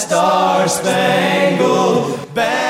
Star spangled banner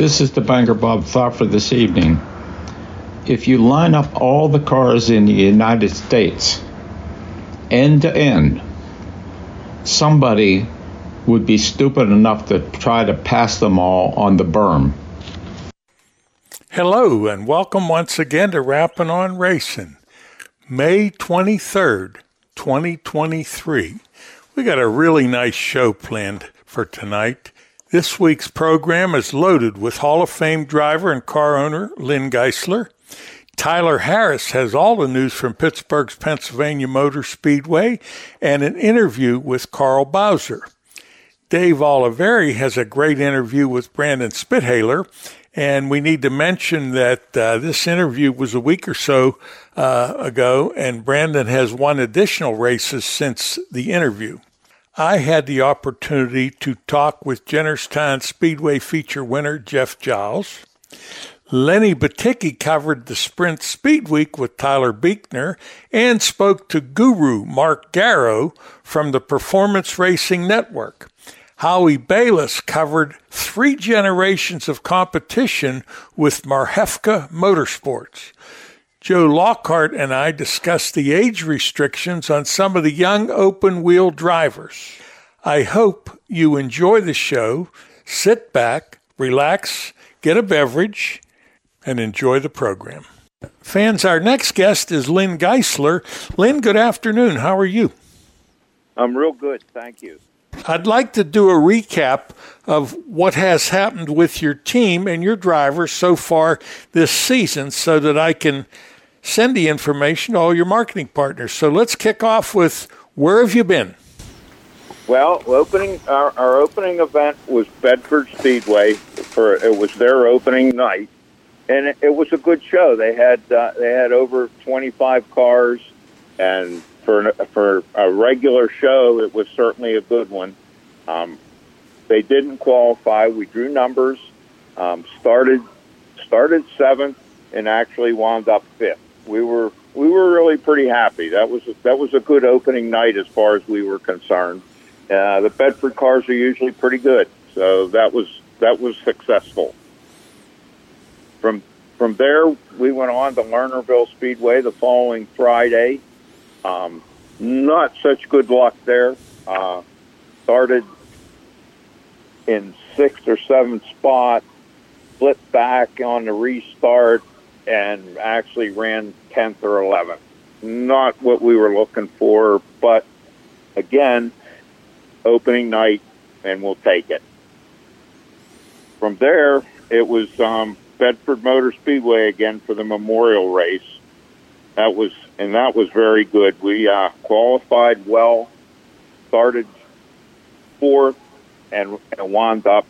This is the Banker Bob thought for this evening. If you line up all the cars in the United States, end to end, somebody would be stupid enough to try to pass them all on the berm. Hello, and welcome once again to Rapping on Racing. May 23rd, 2023. We got a really nice show planned for tonight. This week's program is loaded with Hall of Fame driver and car owner Lynn Geisler. Tyler Harris has all the news from Pittsburgh's Pennsylvania Motor Speedway and an interview with Carl Bowser. Dave Olivieri has a great interview with Brandon Spithaler, and we need to mention that uh, this interview was a week or so uh, ago, and Brandon has won additional races since the interview. I had the opportunity to talk with Jennerstown Speedway feature winner Jeff Giles. Lenny Batyki covered the Sprint Speed Week with Tyler Beichner and spoke to guru Mark Garo from the Performance Racing Network. Howie Balis covered three generations of competition with Marhefka Motorsports. Joe Lockhart and I discussed the age restrictions on some of the young open wheel drivers. I hope you enjoy the show. Sit back, relax, get a beverage, and enjoy the program. Fans, our next guest is Lynn Geisler. Lynn, good afternoon. How are you? I'm real good, thank you. I'd like to do a recap of what has happened with your team and your drivers so far this season so that I can send the information to all your marketing partners. So let's kick off with where have you been? Well, opening our, our opening event was Bedford Speedway for it was their opening night, and it, was a good show. They had uh, they had over 25 cars, and for for a regular show, it was certainly a good one. Um, they didn't qualify. We drew numbers, um, started started seventh, and actually wound up fifth. We were we were really pretty happy. That was that was a good opening night as far as we were concerned. Uh, the Bedford cars are usually pretty good, so that was that was successful. From from there, we went on to Lernerville Speedway the following Friday. Um, not such good luck there. Uh, started in sixth or seventh spot, flipped back on the restart, and actually ran 10th or 11th. Not what we were looking for, but again, opening night, and we'll take it. From there, it was um, Bedford Motor Speedway again for the memorial race. That was and that was very good. We uh, qualified well, started fourth, and, and wound up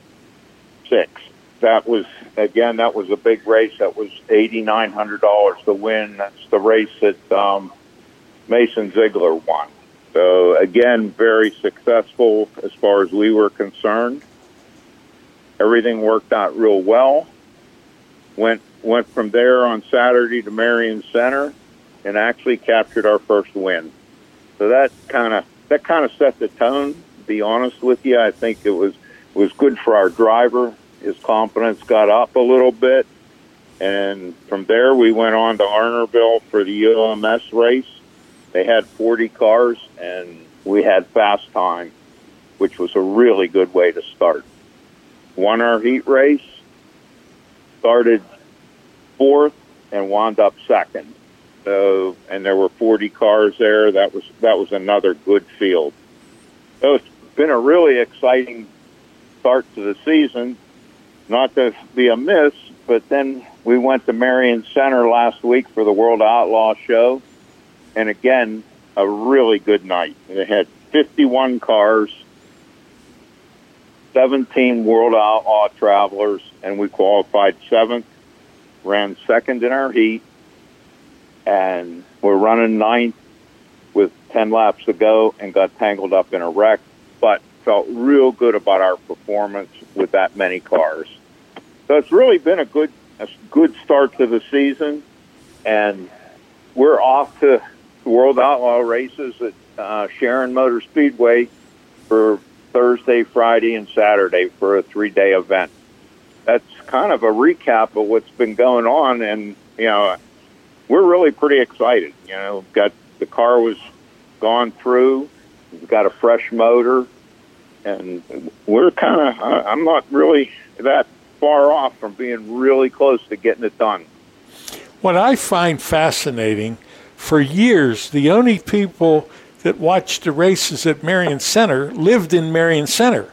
sixth. That was again that was a big race. That was eighty nine hundred dollars to win. That's the race that um, Mason Ziegler won. So again, very successful as far as we were concerned. Everything worked out real well. Went went from there on Saturday to Marion Center, and actually captured our first win. So that kind of that kind of set the tone. To be honest with you, I think it was was good for our driver. His confidence got up a little bit, and from there we went on to Lernerville for the UMS race. They had 40 cars, and we had fast time, which was a really good way to start. Won our heat race, started fourth, and wound up second. So, and there were 40 cars there. That was that was another good field. So it's been a really exciting start to the season. Not to be a miss, but then we went to Marion Center last week for the World Outlaw Show, and again, a really good night. They had 51 cars, 17 World Outlaw travelers, and we qualified seventh, ran second in our heat, and we're running ninth with 10 laps to go and got tangled up in a wreck, but felt real good about our performance with that many cars. So it's really been a good a good start to the season, and we're off to the World Outlaw races at uh, Sharon Motor Speedway for Thursday, Friday, and Saturday for a three day event. That's kind of a recap of what's been going on, and you know, we're really pretty excited. You know, got the car was gone through, we've got a fresh motor, and we're kind of. I'm not really that far off from being really close to getting it done. What I find fascinating, for years, the only people that watched the races at Marion Center lived in Marion Center.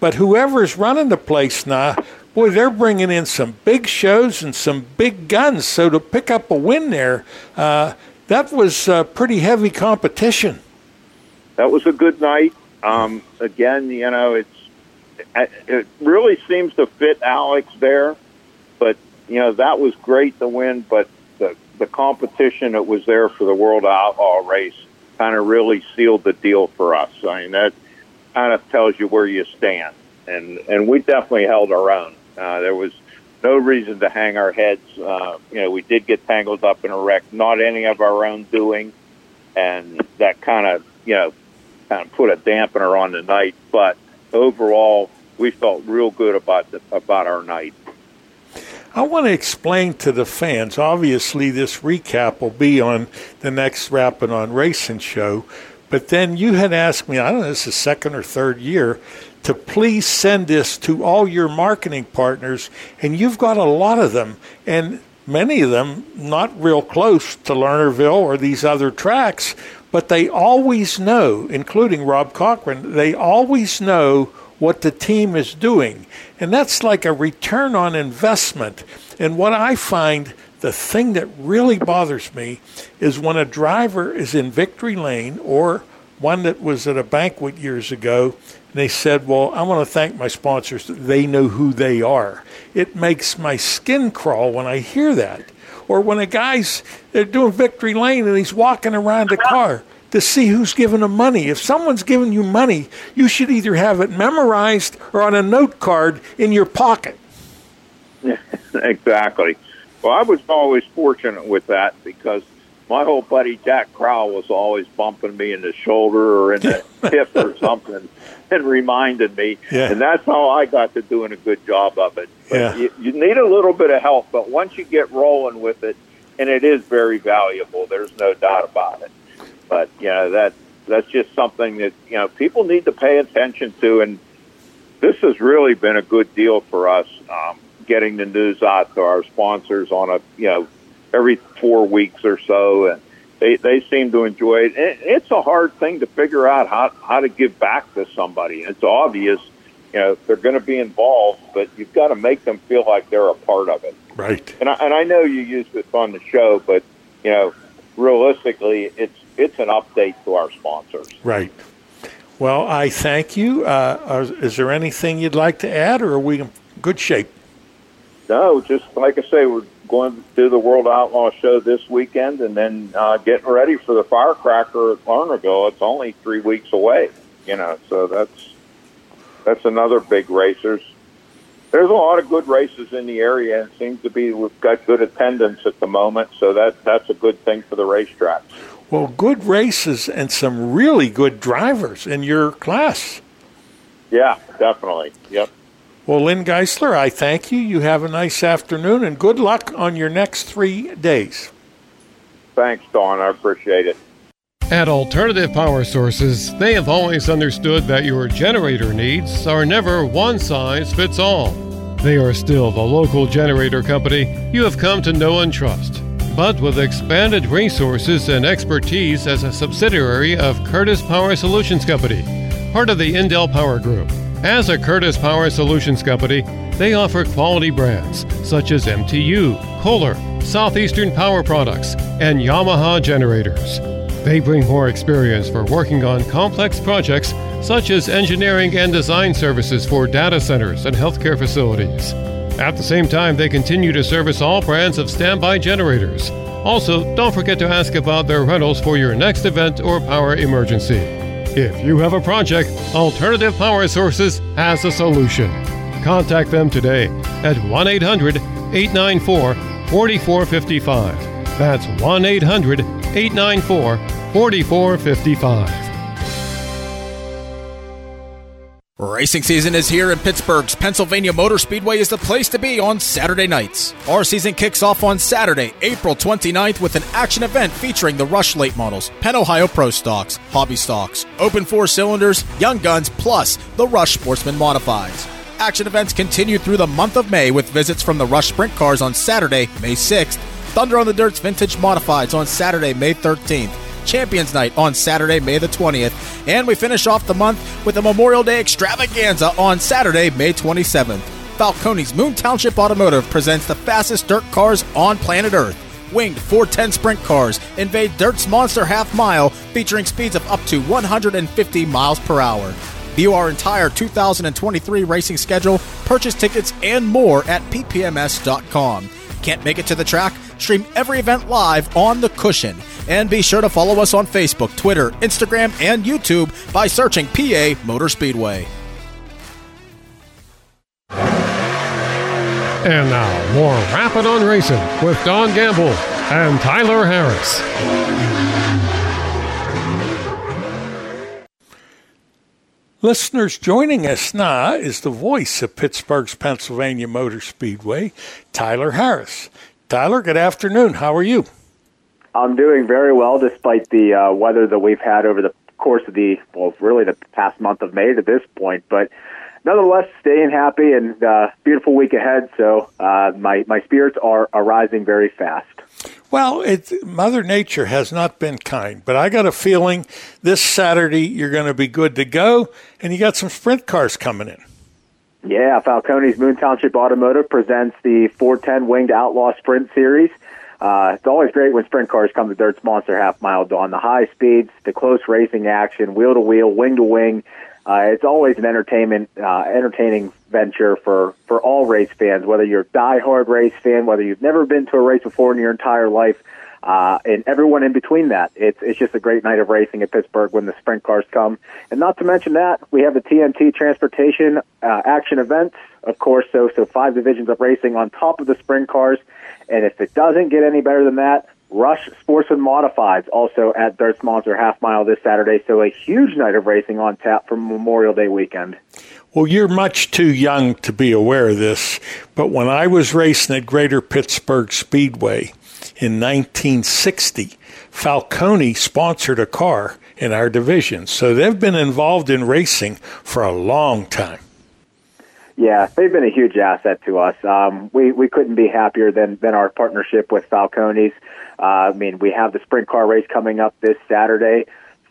But whoever's running the place now, boy, they're bringing in some big shows and some big guns. So to pick up a win there, uh, that was uh, pretty heavy competition. That was a good night. Um, again, you know, it's it really seems to fit Alex there. But you know that was great to win, but the the competition that was there for the World Outlaw race kind of really sealed the deal for us. I mean that kind of tells you where you stand, and and we definitely held our own. Uh, there was no reason to hang our heads. Uh, you know, we did get tangled up in a wreck, not any of our own doing, and that kind of you know kind of put a dampener on the night. But overall, we felt real good about the, about our night. I want to explain to the fans. Obviously, this recap will be on the next Rapping on Racing show. But then you had asked me, I don't know, this is second or third year, to please send this to all your marketing partners. And you've got a lot of them. And many of them not real close to Lernerville or these other tracks, but they always know, including Rob Cochran, they always know what the team is doing. And that's like a return on investment. And what I find the thing that really bothers me is when a driver is in victory lane or one that was at a banquet years ago and they said, Well, I want to thank my sponsors. They know who they are. It makes my skin crawl when I hear that. Or when a guy's they're doing victory lane and he's walking around the car to see who's giving him money. If someone's giving you money, you should either have it memorized or on a note card in your pocket. exactly. Well, I was always fortunate with that because my old buddy Jack Crowell was always bumping me in the shoulder or in the hip or something and reminded me. Yeah. And that's how I got to doing a good job of it. But Yeah. you, you need a little bit of help, but once you get rolling with it, and it is very valuable, there's no doubt about it. But you know that that's just something that you know people need to pay attention to, and this has really been a good deal for us. Um, getting the news out to our sponsors on a you know every four weeks or so, and they they seem to enjoy it. it. It's a hard thing to figure out how how to give back to somebody. It's obvious, you know, they're going to be involved, but you've got to make them feel like they're a part of it. Right. And I, and I know you used this on the show, but you know, realistically, it's it's an update to our sponsors. Right. Well, I thank you. Uh, is there anything you'd like to add, or are we in good shape? No, just like I say, we're going to do the World Outlaw show this weekend, and then uh, getting ready for the Firecracker at Lernerville. It's only three weeks away, you know, so that's that's another big race. There's there's a lot of good races in the area. It seems to be we've got good attendance at the moment, so that that's a good thing for the racetracks. Well, good races and some really good drivers in your class. Yeah, definitely. Yep. Well, Lynn Geisler, I thank you. You have a nice afternoon and good luck on your next three days. Thanks, Don. I appreciate it. At Alternative Power Sources, they have always understood that your generator needs are never one size fits all. They are still the local generator company you have come to know and trust, but with expanded resources and expertise as a subsidiary of Curtis Power Solutions Company, part of the Indel Power Group. As a Curtis Power Solutions Company, they offer quality brands such as MTU, Kohler, Southeastern Power Products, and Yamaha generators. They bring more experience for working on complex projects such as engineering and design services for data centers and healthcare facilities. At the same time, they continue to service all brands of standby generators. Also, don't forget to ask about their rentals for your next event or power emergency. If you have a project, Alternative Power Sources has a solution. Contact them today at 1 800 894 4455. That's 1 800 894 4455. Racing season is here and Pittsburgh's Pennsylvania Motor Speedway is the place to be on Saturday nights. Our season kicks off on Saturday, April 29th with an action event featuring the Rush Late models, Penn Ohio Pro Stocks, Hobby Stocks, Open 4 Cylinders, Young Guns, plus the Rush Sportsman Modifieds. Action events continue through the month of May with visits from the Rush Sprint Cars on Saturday, May 6th, Thunder on the Dirt's Vintage Modifieds on Saturday, May 13th, Champions Night on Saturday, May the 20th, and we finish off the month with a Memorial Day extravaganza on Saturday, May 27th. Falcone's Moon Township Automotive presents the fastest dirt cars on planet Earth. Winged 410 sprint cars invade Dirt's Monster Half Mile featuring speeds of up to 150 miles per hour. View our entire 2023 racing schedule, purchase tickets, and more at ppms.com. Can't make it to the track? Stream every event live on The Cushion. And be sure to follow us on Facebook, Twitter, Instagram, and YouTube by searching PA Motor Speedway. And now, more Rappin' on Racing with Don Gamble and Tyler Harris. Listeners, joining us now is the voice of Pittsburgh's Pennsylvania Motor Speedway, Tyler Harris. Tyler, good afternoon. How are you? I'm doing very well despite the uh, weather that we've had over the course of the, well, really the past month of May to this point. But nonetheless, staying happy and uh, beautiful week ahead. So uh, my, my spirits are, are rising very fast. Well, it, Mother Nature has not been kind, but I got a feeling this Saturday you're going to be good to go, and you got some sprint cars coming in. Yeah, Falcone's Moon Township Automotive presents the 410 Winged Outlaw Sprint Series. Uh, it's always great when sprint cars come to Dirt's Monster Half Mile Don. The high speeds, the close racing action, wheel to wheel, wing to wing. Uh, it's always an entertainment, uh, entertaining venture for, for all race fans, whether you're a die-hard race fan, whether you've never been to a race before in your entire life, uh, and everyone in between that. It's, it's just a great night of racing at Pittsburgh when the sprint cars come. And not to mention that, we have the TNT Transportation uh, Action events, of course, so, so five divisions of racing on top of the sprint cars. And if it doesn't get any better than that, Rush Sportsman Modifieds also at Dirt's Monster Half Mile this Saturday. So a huge night of racing on tap for Memorial Day weekend. Well, you're much too young to be aware of this, but when I was racing at Greater Pittsburgh Speedway in 1960, Falcone sponsored a car in our division. So they've been involved in racing for a long time. Yeah, they've been a huge asset to us. Um, we we couldn't be happier than than our partnership with Falcones. Uh, I mean, we have the sprint car race coming up this Saturday.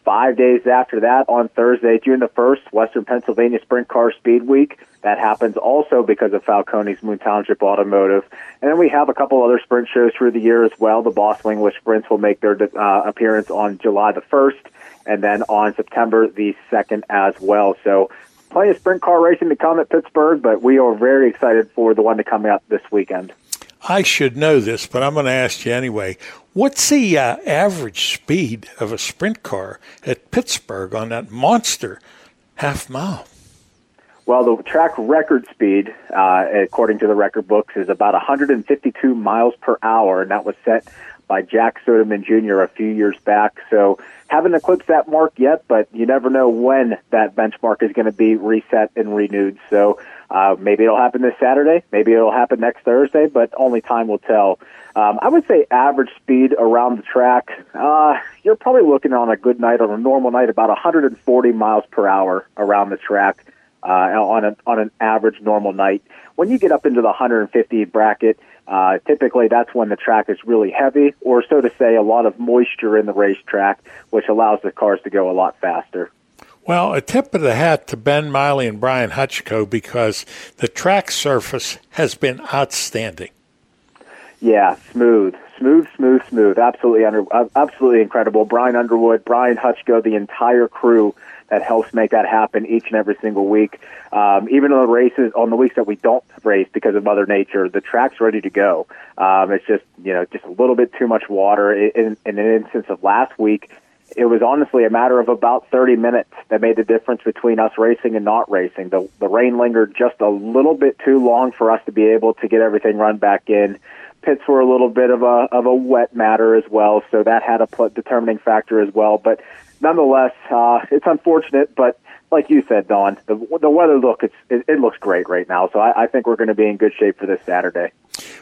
Five days after that, on Thursday, June the first, Western Pennsylvania Sprint Car Speed Week. That happens also because of Falcone's Moon Township Automotive. And then we have a couple other sprint shows through the year as well. The Boston English Sprints will make their uh, appearance on July the 1st and then on September the 2nd as well. So plenty of sprint car racing to come at Pittsburgh, but we are very excited for the one to come out this weekend. I should know this, but I'm going to ask you anyway. What's the uh, average speed of a sprint car at Pittsburgh on that monster half mile? Well, the track record speed, uh, according to the record books, is about 152 miles per hour, and that was set by Jack Sodeman Jr. a few years back. So haven't eclipsed that mark yet, but you never know when that benchmark is going to be reset and renewed. So uh, maybe it'll happen this Saturday, maybe it'll happen next Thursday, but only time will tell. Um, I would say average speed around the track. Uh, you're probably looking on a good night, on a normal night, about 140 miles per hour around the track uh, on a, on an average normal night. When you get up into the 150 bracket, uh, typically that's when the track is really heavy, or so to say, a lot of moisture in the racetrack, which allows the cars to go a lot faster. Well, a tip of the hat to Ben Miley and Brian Hutchko because the track surface has been outstanding. Yeah, smooth, smooth, smooth, smooth. Absolutely, under, absolutely incredible. Brian Underwood, Brian Hutchko, the entire crew that helps make that happen each and every single week. Um, even on the races, on the weeks that we don't race because of Mother Nature, the track's ready to go. Um, it's just you know just a little bit too much water. In, in an instance of last week, it was honestly a matter of about 30 minutes that made the difference between us racing and not racing. The the rain lingered just a little bit too long for us to be able to get everything run back in. Pits were a little bit of a of a wet matter as well, so that had a determining factor as well. But nonetheless, uh, it's unfortunate, but like you said, Don, the, the weather look it's, it, it looks great right now. So I, I think we're going to be in good shape for this Saturday.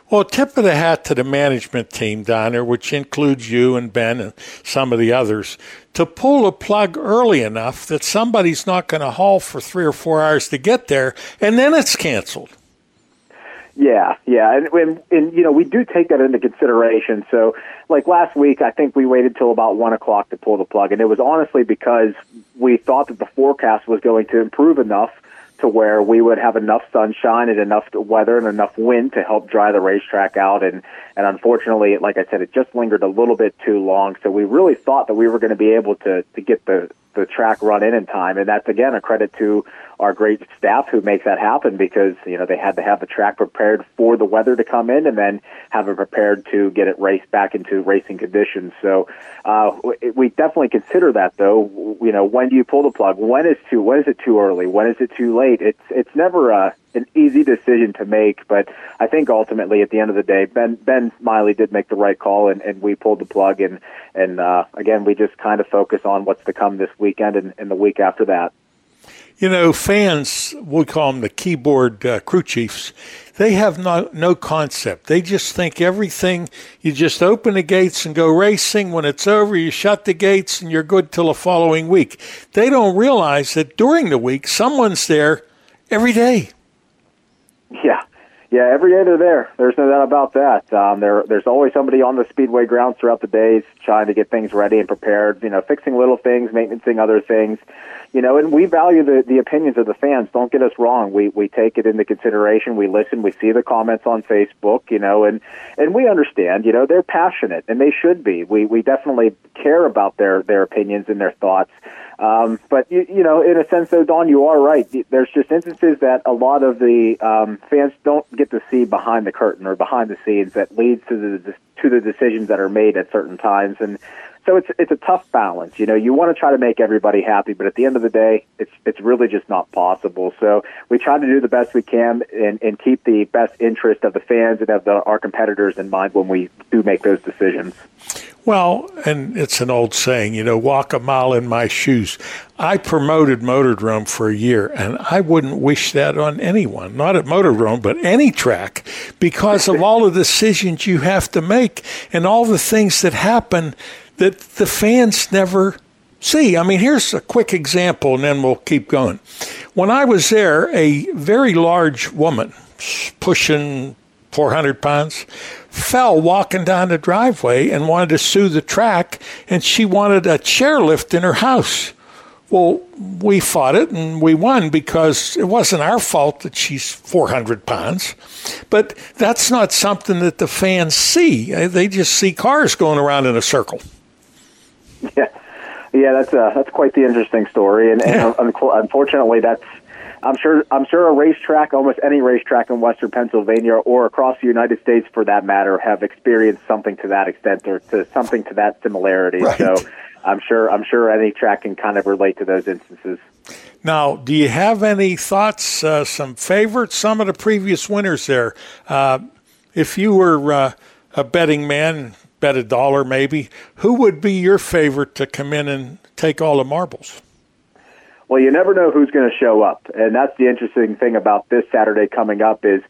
Well, tip of the hat to the management team, Donner, which includes you and Ben and some of the others, to pull a plug early enough that somebody's not going to haul for three or four hours to get there, and then it's canceled. Yeah, yeah, and, and and you know we do take that into consideration. So, like last week, I think we waited till about one o'clock to pull the plug, and it was honestly because we thought that the forecast was going to improve enough to where we would have enough sunshine and enough weather and enough wind to help dry the racetrack out. And and unfortunately, like I said, it just lingered a little bit too long. So we really thought that we were going to be able to to get the the track run in in time, and that's again a credit to our great staff who makes that happen because you know they had to have the track prepared for the weather to come in and then have it prepared to get it raced back into racing conditions. So uh, we definitely consider that though. You know, when do you pull the plug? When is too? When is it too early? When is it too late? It's it's never a an easy decision to make, but I think ultimately at the end of the day, Ben Ben Smiley did make the right call, and, and we pulled the plug, and and uh, again we just kind of focus on what's to come this weekend and, and the week after that. You know, fans, we call them the keyboard uh, crew chiefs, they have no, no concept. They just think everything, you just open the gates and go racing. When it's over, you shut the gates and you're good till the following week. They don't realize that during the week, someone's there every day. Yeah. Yeah, every day they're there. There's no doubt about that. Um, there, there's always somebody on the speedway grounds throughout the days trying to get things ready and prepared. You know, fixing little things, maintaining other things you know, and we value the, the opinions of the fans. Don't get us wrong. We we take it into consideration. We listen. We see the comments on Facebook. You know, and and we understand. You know, they're passionate, and they should be. We we definitely care about their their opinions and their thoughts. Um, but you, you know, in a sense, though, Don, you are right. There's just instances that a lot of the um, fans don't get to see behind the curtain or behind the scenes that leads to the to the decisions that are made at certain times. And so it's it's a tough balance. You know, you want to try to make everybody happy, but at the end of the day, it's it's really just not possible. So we try to do the best we can and, and keep the best interest of the fans and of the, our competitors in mind when we do make those decisions. Well, and it's an old saying, you know, walk a mile in my shoes. I promoted Motordrome for a year, and I wouldn't wish that on anyone, not at Motordrome, but any track, because of all the decisions you have to make and all the things that happen that the fans never see. I mean, here's a quick example, and then we'll keep going. When I was there, a very large woman, pushing 400 pounds, fell walking down the driveway and wanted to sue the track, and she wanted a chairlift in her house. Well, we fought it and we won because it wasn't our fault that she's 400 pounds. But that's not something that the fans see. They just see cars going around in a circle. Yeah, yeah, that's uh, that's quite the interesting story, and, and unfortunately, that's I'm sure I'm sure a racetrack, almost any racetrack in Western Pennsylvania or across the United States, for that matter, have experienced something to that extent or to something to that similarity. Right. So. I'm sure I'm sure any track can kind of relate to those instances. Now, do you have any thoughts? Uh, some favorites? Some of the previous winners there. Uh, if you were uh, a betting man, bet a dollar maybe. Who would be your favorite to come in and take all the marbles? Well, you never know who's going to show up, and that's the interesting thing about this Saturday coming up is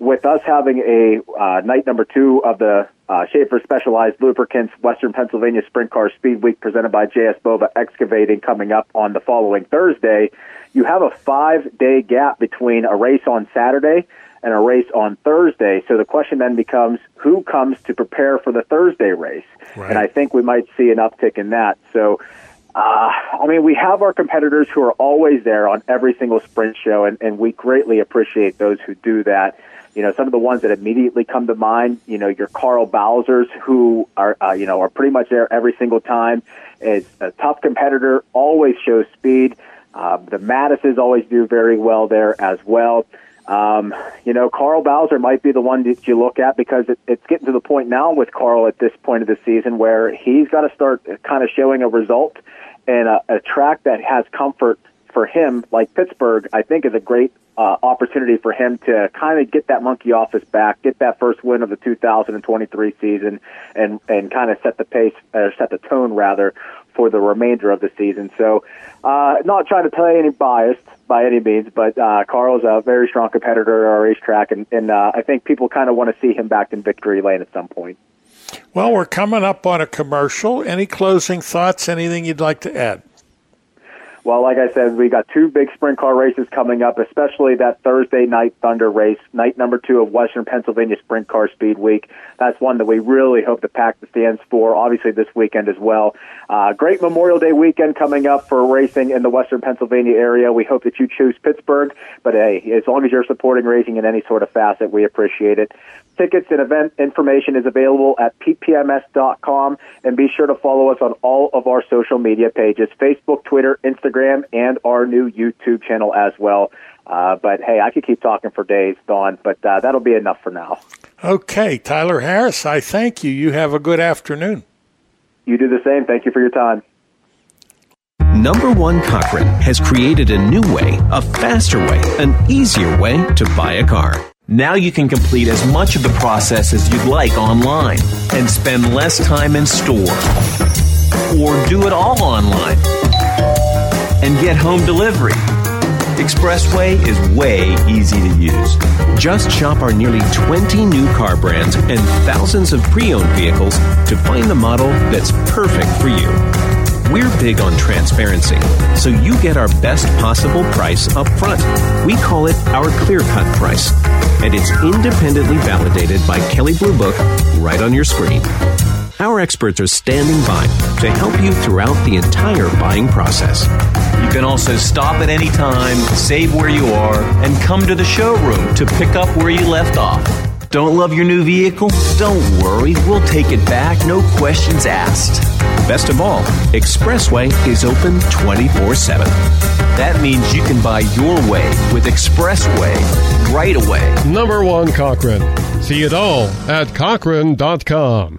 with us having a uh, night number two of the uh, Schaeffer Specialized Lubricants Western Pennsylvania Sprint Car Speed Week presented by JS Bova Excavating coming up on the following Thursday, you have a five day gap between a race on Saturday and a race on Thursday. So the question then becomes who comes to prepare for the Thursday race? Right. And I think we might see an uptick in that. So, uh, I mean, we have our competitors who are always there on every single sprint show, and, and we greatly appreciate those who do that. You know, some of the ones that immediately come to mind, you know, your Carl Bowsers, who are, uh, you know, are pretty much there every single time. Is a tough competitor, always shows speed. Uh, the Mattises always do very well there as well. Um, you know, Carl Bowser might be the one that you look at because it, it's getting to the point now with Carl at this point of the season where he's got to start kind of showing a result and a, a track that has comfort for him, like Pittsburgh, I think is a great uh, opportunity for him to kind of get that monkey off his back, get that first win of the 2023 season, and and kind of set the pace, or set the tone rather for the remainder of the season. So, uh, not trying to play any bias by any means, but uh, Carl's a very strong competitor at our racetrack, and, and uh, I think people kind of want to see him back in victory lane at some point. Well, we're coming up on a commercial. Any closing thoughts? Anything you'd like to add? Well, like I said, we got two big sprint car races coming up, especially that Thursday night Thunder race, night number two of Western Pennsylvania Sprint Car Speed Week. That's one that we really hope to pack the stands for, obviously this weekend as well. Uh, great Memorial Day weekend coming up for racing in the Western Pennsylvania area. We hope that you choose Pittsburgh, but hey, as long as you're supporting racing in any sort of facet, we appreciate it. Tickets and event information is available at ppms.com, and be sure to follow us on all of our social media pages Facebook, Twitter, Instagram, and our new YouTube channel as well. Uh, but hey, I could keep talking for days, Don, but uh, that'll be enough for now. Okay, Tyler Harris, I thank you. You have a good afternoon. You do the same. Thank you for your time. Number One Cochran has created a new way, a faster way, an easier way to buy a car. Now you can complete as much of the process as you'd like online and spend less time in store. Or do it all online and get home delivery. Expressway is way easy to use. Just shop our nearly 20 new car brands and thousands of pre owned vehicles to find the model that's perfect for you. We're big on transparency, so you get our best possible price up front. We call it our clear cut price, and it's independently validated by Kelley Blue Book right on your screen. Our experts are standing by to help you throughout the entire buying process. You can also stop at any time, save where you are, and come to the showroom to pick up where you left off. Don't love your new vehicle? Don't worry, we'll take it back, no questions asked. Best of all, Expressway is open 24 7. That means you can buy your way with Expressway right away. Number one Cochran. See it all at Cochran.com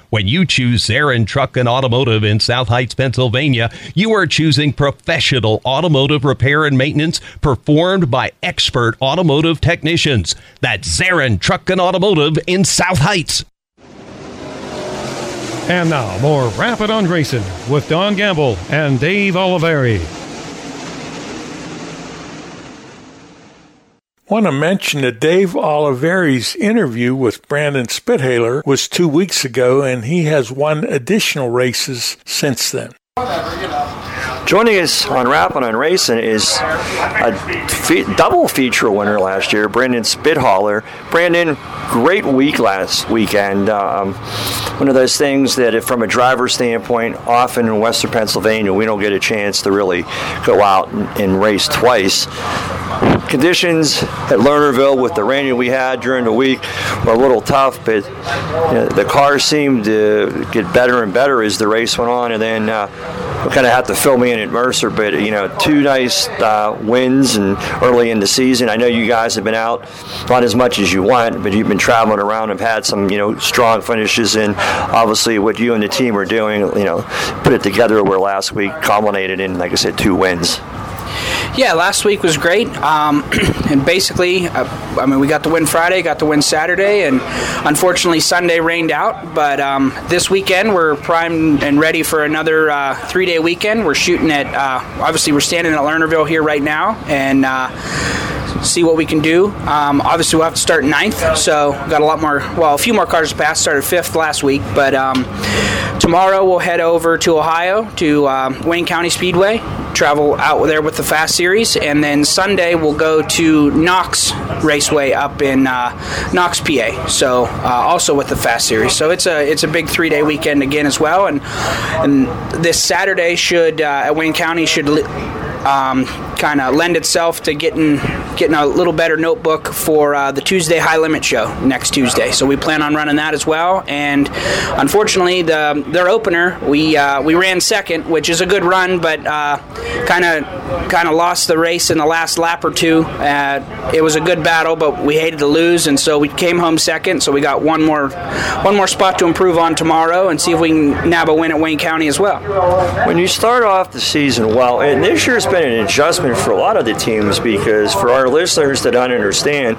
When you choose Zarin Truck and Automotive in South Heights, Pennsylvania, you are choosing professional automotive repair and maintenance performed by expert automotive technicians. That's Zarin Truck and Automotive in South Heights. And now, more Rappin' on Racing with Don Gamble and Dave Olivieri. Want to mention that Dave Olivieri's interview with Brandon Spithaler was two weeks ago, and he has won additional races since then. Joining us on Rapping on Racing is a fe- double feature winner last year, Brandon Spithaler. Brandon, great week last weekend. Um, one of those things that, from a driver's standpoint, often in Western Pennsylvania, we don't get a chance to really go out and, and race twice. conditions at Lernerville with the rain we had during the week were a little tough, but you know, the cars seemed to get better and better as the race went on, and then uh, we kind of had to fill me in at Mercer. But you know, two nice uh, wins and early in the season. I know you guys have been out not as much as you want, but you've been traveling around and have had some you know strong finishes. And obviously, what you and the team are doing, you know, put it together where last week culminated in, like I said, two wins. Yeah, last week was great. Um, and basically, uh, I mean, we got to win Friday, got to win Saturday, and unfortunately, Sunday rained out. But um, this weekend, we're primed and ready for another uh, three day weekend. We're shooting at, uh, obviously, we're standing at Lernerville here right now, and uh, see what we can do. Um, obviously, we'll have to start ninth, so got a lot more, well, a few more cars to pass. Started fifth last week, but um, tomorrow we'll head over to Ohio to uh, Wayne County Speedway, travel out there with the Fast Series, and then Sunday we'll go to Knox Raceway up in uh, Knox, PA. So uh, also with the Fast Series. So it's a it's a big three day weekend again as well, and and this Saturday should uh, at Wayne County should. Li- um, kind of lend itself to getting getting a little better notebook for uh, the Tuesday High Limit Show next Tuesday. So we plan on running that as well. And unfortunately, the their opener we uh, we ran second, which is a good run, but kind of kind of lost the race in the last lap or two. Uh, it was a good battle, but we hated to lose, and so we came home second. So we got one more one more spot to improve on tomorrow, and see if we can nab a win at Wayne County as well. When you start off the season well, and this year's been an adjustment for a lot of the teams because for our listeners that don't understand,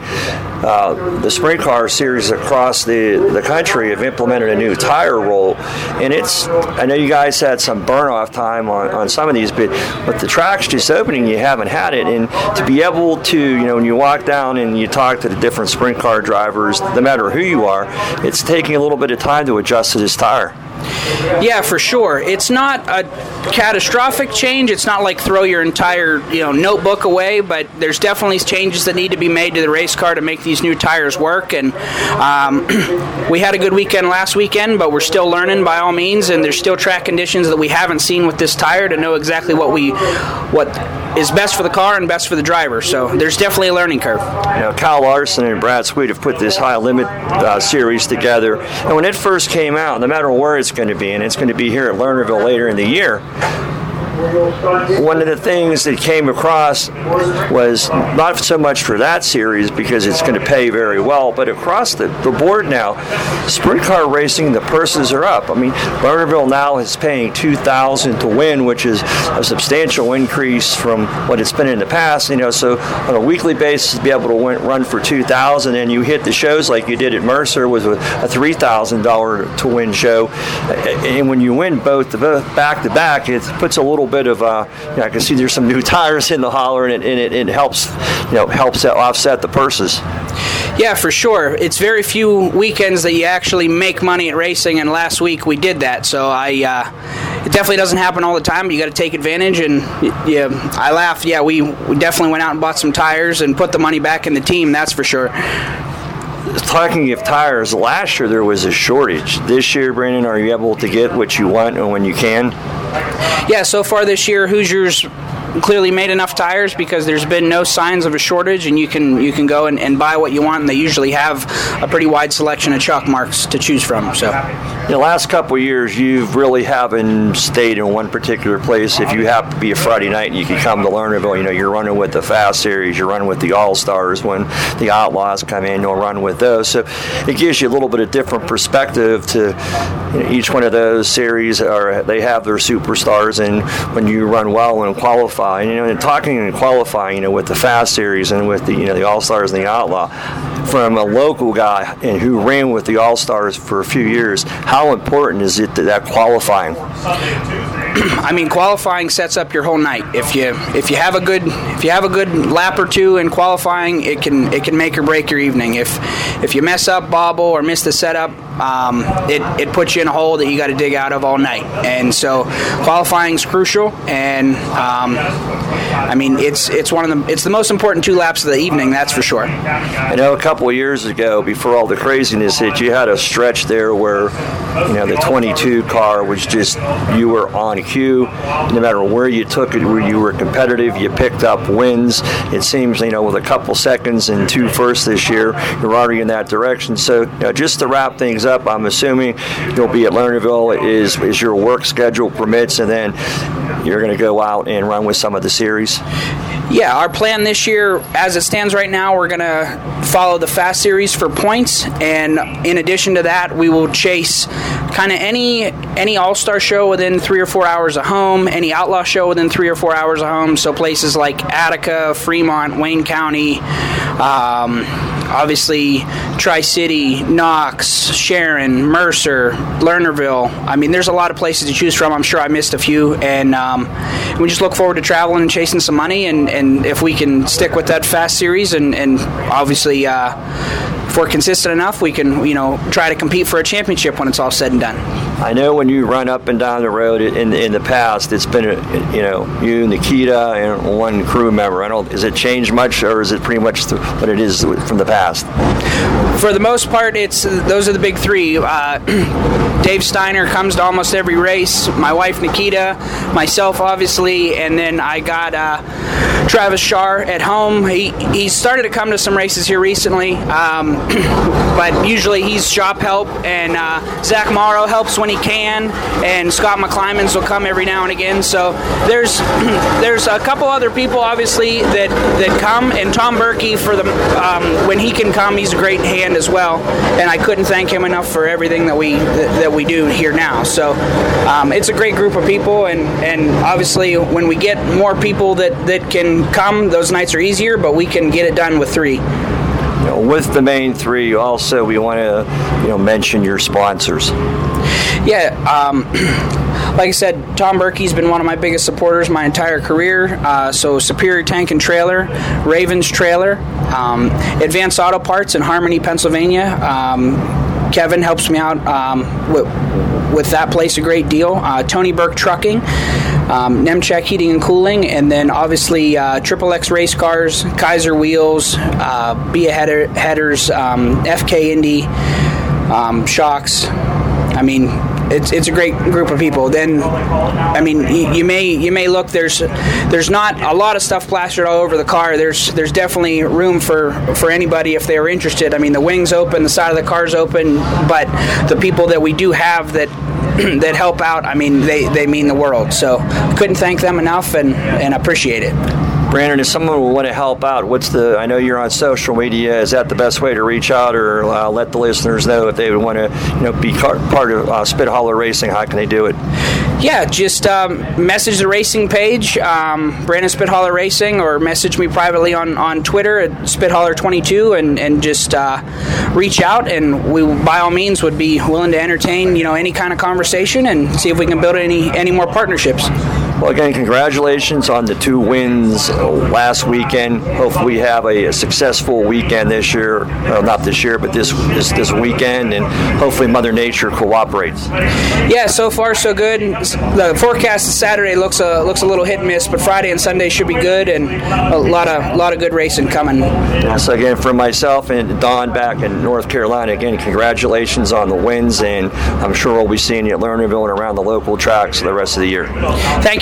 uh, the sprint car series across the, the country have implemented a new tire roll, and it's I know you guys had some burn off time on, on some of these, but with the tracks just opening, you haven't had it, and to be able to you know when you walk down and you talk to the different sprint car drivers, no matter who you are, it's taking a little bit of time to adjust to this tire. Yeah, for sure. It's not a catastrophic change. It's not like throw your entire you know notebook away, but there's definitely changes that need to be made to the race car to make these new tires work. And um, we had a good weekend last weekend, but we're still learning by all means. And there's still track conditions that we haven't seen with this tire to know exactly what we what is best for the car and best for the driver. So there's definitely a learning curve. You know, Kyle Larson and Brad Sweet have put this high limit uh, series together, and when it first came out, no matter where it's going to be, and it's going to be here at Lernerville later in the year. One of the things that came across was not so much for that series because it's going to pay very well, but across the, the board now, sprint car racing, the purses are up. I mean, Lernerville now is paying two thousand to win, which is a substantial increase from what it's been in the past. You know, so on a weekly basis, to be able to win, run for two thousand, and you hit the shows like you did at Mercer was a, a three thousand dollar to win show, and when you win both back to back, it puts a little bit of uh, you know, I can see there's some new tires in the holler, and it, and it, it helps you know helps offset the purses. Yeah, for sure. It's very few weekends that you actually make money at racing, and last week we did that. So I, uh, it definitely doesn't happen all the time. But you got to take advantage, and yeah, I laughed. Yeah, we, we definitely went out and bought some tires and put the money back in the team. That's for sure talking of tires, last year there was a shortage. This year, Brandon, are you able to get what you want and when you can? Yeah, so far this year, Hoosiers clearly made enough tires because there's been no signs of a shortage, and you can you can go and, and buy what you want. And they usually have a pretty wide selection of chalk marks to choose from. So, the last couple years, you've really haven't stayed in one particular place. If you happen to be a Friday night and you can come to Lernerville, you know you're running with the Fast Series, you're running with the All Stars. When the Outlaws come in, you'll run with those. So it gives you a little bit of different perspective to you know, each one of those series. Or they have their superstars, and when you run well and qualify qualifying, you know, and talking and qualifying, you know, with the Fast Series and with the, you know, the All Stars and the Outlaw, from a local guy and who ran with the All Stars for a few years, how important is it that, that qualifying? I mean, qualifying sets up your whole night. If you if you have a good if you have a good lap or two in qualifying, it can it can make or break your evening. If if you mess up, bobble, or miss the setup, um, it, it puts you in a hole that you got to dig out of all night. And so qualifying is crucial. And um, I mean, it's it's one of the it's the most important two laps of the evening. That's for sure. I know a couple of years ago, before all the craziness hit, you had a stretch there where you know the 22 car was just you were on No matter where you took it, where you were competitive, you picked up wins. It seems you know with a couple seconds and two firsts this year, you're already in that direction. So you know, just to wrap things up, I'm assuming you'll be at Lernerville is is your work schedule permits, and then you're going to go out and run with some of the series. Yeah, our plan this year, as it stands right now, we're going to follow the Fast Series for points, and in addition to that, we will chase kind of any any All Star show within three or four hours of home, any Outlaw show within three or four hours of home. So places like Attica, Fremont, Wayne County. Um, obviously Tri City, Knox, Sharon, Mercer, Lernerville. I mean, there's a lot of places to choose from. I'm sure I missed a few, and um, we just look forward to traveling and chasing some money. And, and if we can stick with that fast series, and, and obviously. Uh, if we're consistent enough, we can, you know, try to compete for a championship when it's all said and done. I know when you run up and down the road in in the past, it's been, you know, you, Nikita, and one crew member. I don't. Is it changed much, or is it pretty much what it is from the past? For the most part, it's those are the big three. Uh, Dave Steiner comes to almost every race. My wife Nikita, myself, obviously, and then I got uh, Travis Shar at home. He he started to come to some races here recently. Um, but usually he's shop help, and uh, Zach Morrow helps when he can, and Scott McClymans will come every now and again. So there's there's a couple other people obviously that that come, and Tom Berkey for the um, when he can come, he's a great hand as well, and I couldn't thank him enough for everything that we that, that we do here now. So um, it's a great group of people, and and obviously when we get more people that that can come, those nights are easier, but we can get it done with three you know, with the main three, also we want to you know mention your sponsors. Yeah. Um, like I said, Tom Berkey's been one of my biggest supporters my entire career. Uh, so Superior Tank and Trailer, Ravens Trailer, um, Advanced Auto Parts in Harmony, Pennsylvania. Um, Kevin helps me out um, with, with, that place a great deal. Uh, Tony Burke Trucking um, Nemchek Heating and Cooling, and then obviously uh, Triple X Race Cars, Keizer Wheels, uh, Beyea header, Headers, um, FK Indy, um, Shocks. I mean, it's, it's a great group of people. Then, I mean, you, you, may you may look there's there's not a lot of stuff plastered all over the car. There's there's definitely room for for anybody if they are interested. I mean, the wings open, the side of the car's open, but the people that we do have that that help out, I mean, they, they mean the world. So couldn't thank them enough and, and appreciate it. Brandon, if someone will want to help out, what's the? I know you're on social media. Is that the best way to reach out, or uh, let the listeners know if they would want to, you know, be part of uh, Spithaler Racing? How can they do it? Yeah, just um, message the racing page, um, Brandon Spithaler Racing, or message me privately on, on Twitter at Spithaler22, and and just uh, reach out. And we, by all means, would be willing to entertain you know any kind of conversation and see if we can build any any more partnerships. Well, again, congratulations on the two wins uh, last weekend. Hopefully, we have a, a successful weekend this year. Well, not this year, but this, this this weekend, and hopefully, Mother Nature cooperates. Yeah, so far so good. The forecast is Saturday looks a looks a little hit and miss, but Friday and Sunday should be good, and a lot of lot of good racing coming. So again, for myself and Don back in North Carolina, again, congratulations on the wins, and I'm sure we'll be seeing you at Lernerville and around the local tracks for the rest of the year. Thank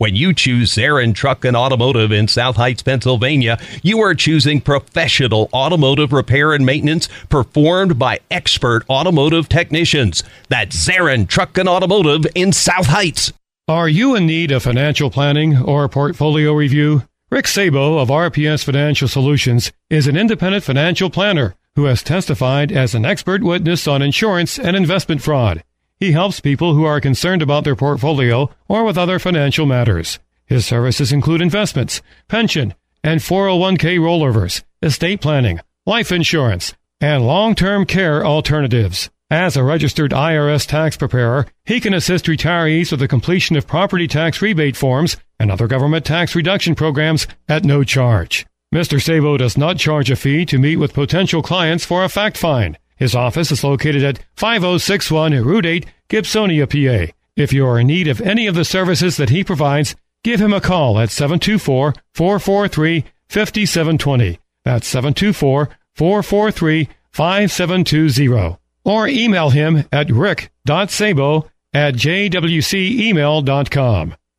When you choose Zarin Truck and Automotive in South Heights, Pennsylvania, you are choosing professional automotive repair and maintenance performed by expert automotive technicians. That's Zarin Truck and Automotive in South Heights. Are you in need of financial planning or portfolio review? Rick Sabo of RPS Financial Solutions is an independent financial planner who has testified as an expert witness on insurance and investment fraud. He helps people who are concerned about their portfolio or with other financial matters. His services include investments, pension, and 401k rollovers, estate planning, life insurance, and long-term care alternatives. As a registered IRS tax preparer, he can assist retirees with the completion of property tax rebate forms and other government tax reduction programs at no charge. Mr. Sabo does not charge a fee to meet with potential clients for a fact find. His office is located at 5061 Route 8, Gibsonia, PA. If you are in need of any of the services that he provides, give him a call at 724 443 5720. That's 724 443 5720 or email him at rick.sabo at jwcemail.com.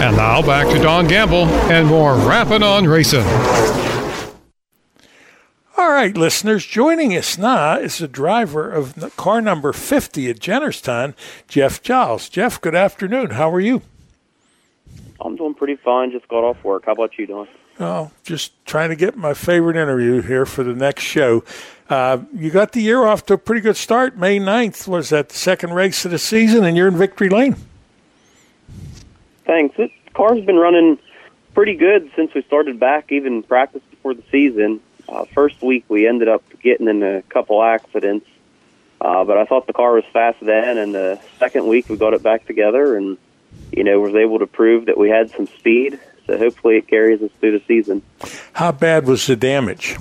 And now back to Don Gamble and more Rappin' on Racing. All right, listeners, joining us now is the driver of car number 50 at Jennerstown, Jeff Giles. Jeff, good afternoon. How are you? I'm doing pretty fine. Just got off work. How about you Don? Oh, just trying to get my favorite interview here for the next show. Uh, you got the year off to a pretty good start. May 9th was that the second race of the season, and you're in victory lane. Thanks. It, car's been running pretty good since we started back, even practice before the season. Uh, first week we ended up getting in a couple accidents, uh, but I thought the car was fast then. And the second week we got it back together, and you know was able to prove that we had some speed. So hopefully it carries us through the season. How bad was the damage?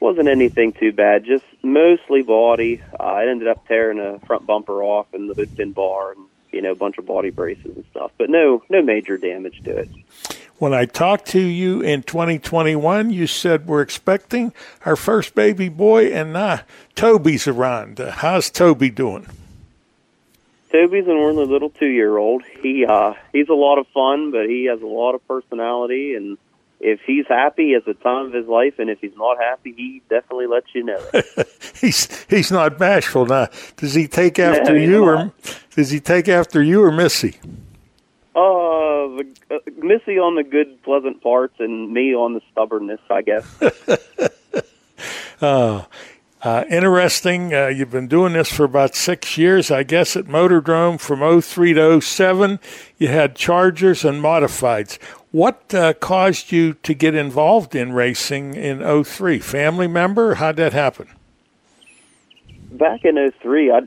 Wasn't anything too bad, just mostly body. Uh, I ended up tearing a front bumper off and the hood pin bar, and you know, a bunch of body braces and stuff, but no, no major damage to it. When I talked to you in 2021, you said we're expecting our first baby boy, and uh, Toby's around. Uh, how's Toby doing? Toby's an only little two-year-old. He uh, he's a lot of fun, but he has a lot of personality, and if he's happy, it's the time of his life, and if he's not happy, he definitely lets you know. he's he's not bashful now. Does he take after no, you, not. or does he take after you or Missy? Uh, the, uh, Missy on the good, pleasant parts, and me on the stubbornness, I guess. uh, uh, interesting. Uh, you've been doing this for about six years, I guess, at Motordrome from 03 to 07. You had Chargers and Modifieds. What uh, caused you to get involved in racing in 03? Family member? How'd that happen? Back in 03, I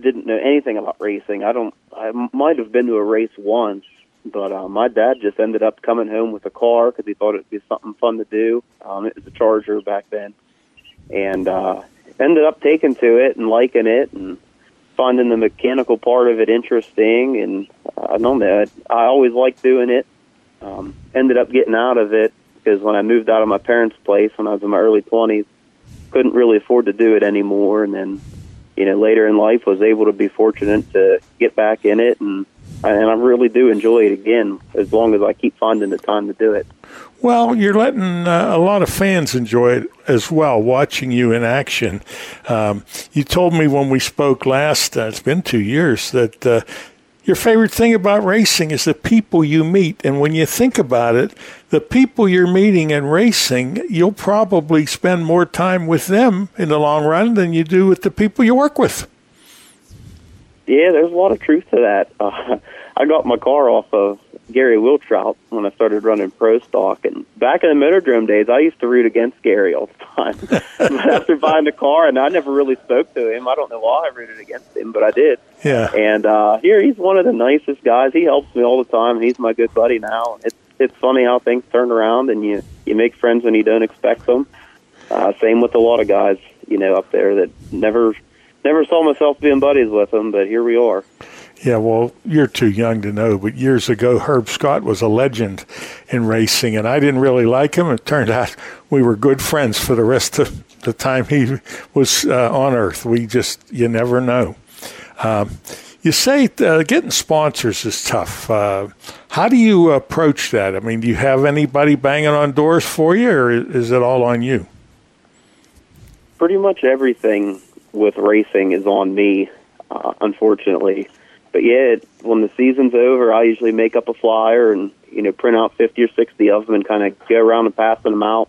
didn't know anything about racing. I don't. I might have been to a race once, but uh, my dad just ended up coming home with a car because he thought it'd be something fun to do. Um, it was a Charger back then and uh, ended up taking to it and liking it and finding the mechanical part of it interesting. And uh, I don't know, I always liked doing it. Um, ended up getting out of it because when I moved out of my parents' place when I was in my early twenties, couldn't really afford to do it anymore. And then, you know, later in life, was able to be fortunate to get back in it, and and I really do enjoy it again as long as I keep finding the time to do it. Well, you're letting uh, a lot of fans enjoy it as well, watching you in action. Um, you told me when we spoke last, uh, it's been two years, that uh, your favorite thing about racing is the people you meet. And when you think about it, the people you're meeting and racing, you'll probably spend more time with them in the long run than you do with the people you work with. Yeah, there's a lot of truth to that. Uh, I got my car off of Gary Wiltrout when I started running pro stock. And back in the Motordrome days, I used to root against Gary all the time. but after buying the car, and I never really spoke to him. I don't know why I rooted against him, but I did. Yeah. And uh, here he's one of the nicest guys. He helps me all the time. and He's my good buddy now. And It's it's funny how things turn around, and you you make friends when you don't expect them. Uh, same with a lot of guys, you know, up there that never never saw myself being buddies with them, but here we are. Yeah, well, you're too young to know, but years ago, Herb Scott was a legend in racing, and I didn't really like him. It turned out we were good friends for the rest of the time he was uh, on Earth. We just, you never know. Um, you say uh, getting sponsors is tough. Uh, how do you approach that? I mean, do you have anybody banging on doors for you, or is it all on you? Pretty much everything with racing is on me, uh, unfortunately. But yeah, when the season's over, I usually make up a flyer and you know print out fifty or sixty of them and kind of go around and passing them out.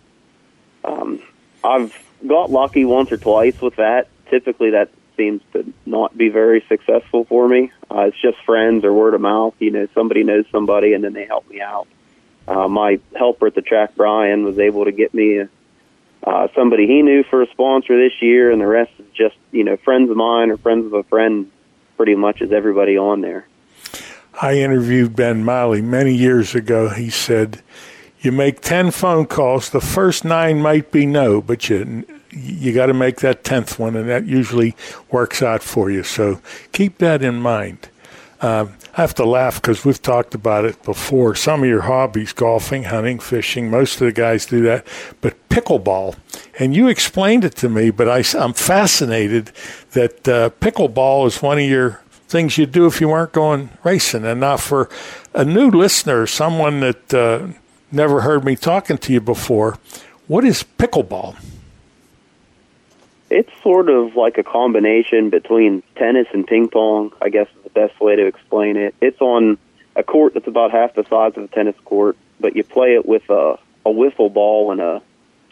Um, I've got lucky once or twice with that. Typically, that seems to not be very successful for me. Uh, it's just friends or word of mouth. You know, somebody knows somebody, and then they help me out. Uh, my helper at the track, Brian, was able to get me uh, somebody he knew for a sponsor this year, and the rest is just you know friends of mine or friends of a friend. Pretty much as everybody on there. I interviewed Ben Miley many years ago. He said, "You make ten phone calls. The first nine might be no, but you you got to make that tenth one, and that usually works out for you. So keep that in mind." Uh, I have to laugh because we've talked about it before. Some of your hobbies, golfing, hunting, fishing, most of the guys do that. But pickleball, and you explained it to me, but I, am fascinated that uh, pickleball is one of your things you'd do if you weren't going racing. And now, for a new listener, someone that uh, never heard me talking to you before, what is pickleball? It's sort of like a combination between tennis and ping pong, I guess is the best way to explain it. It's on a court that's about half the size of a tennis court, but you play it with a, a wiffle ball and a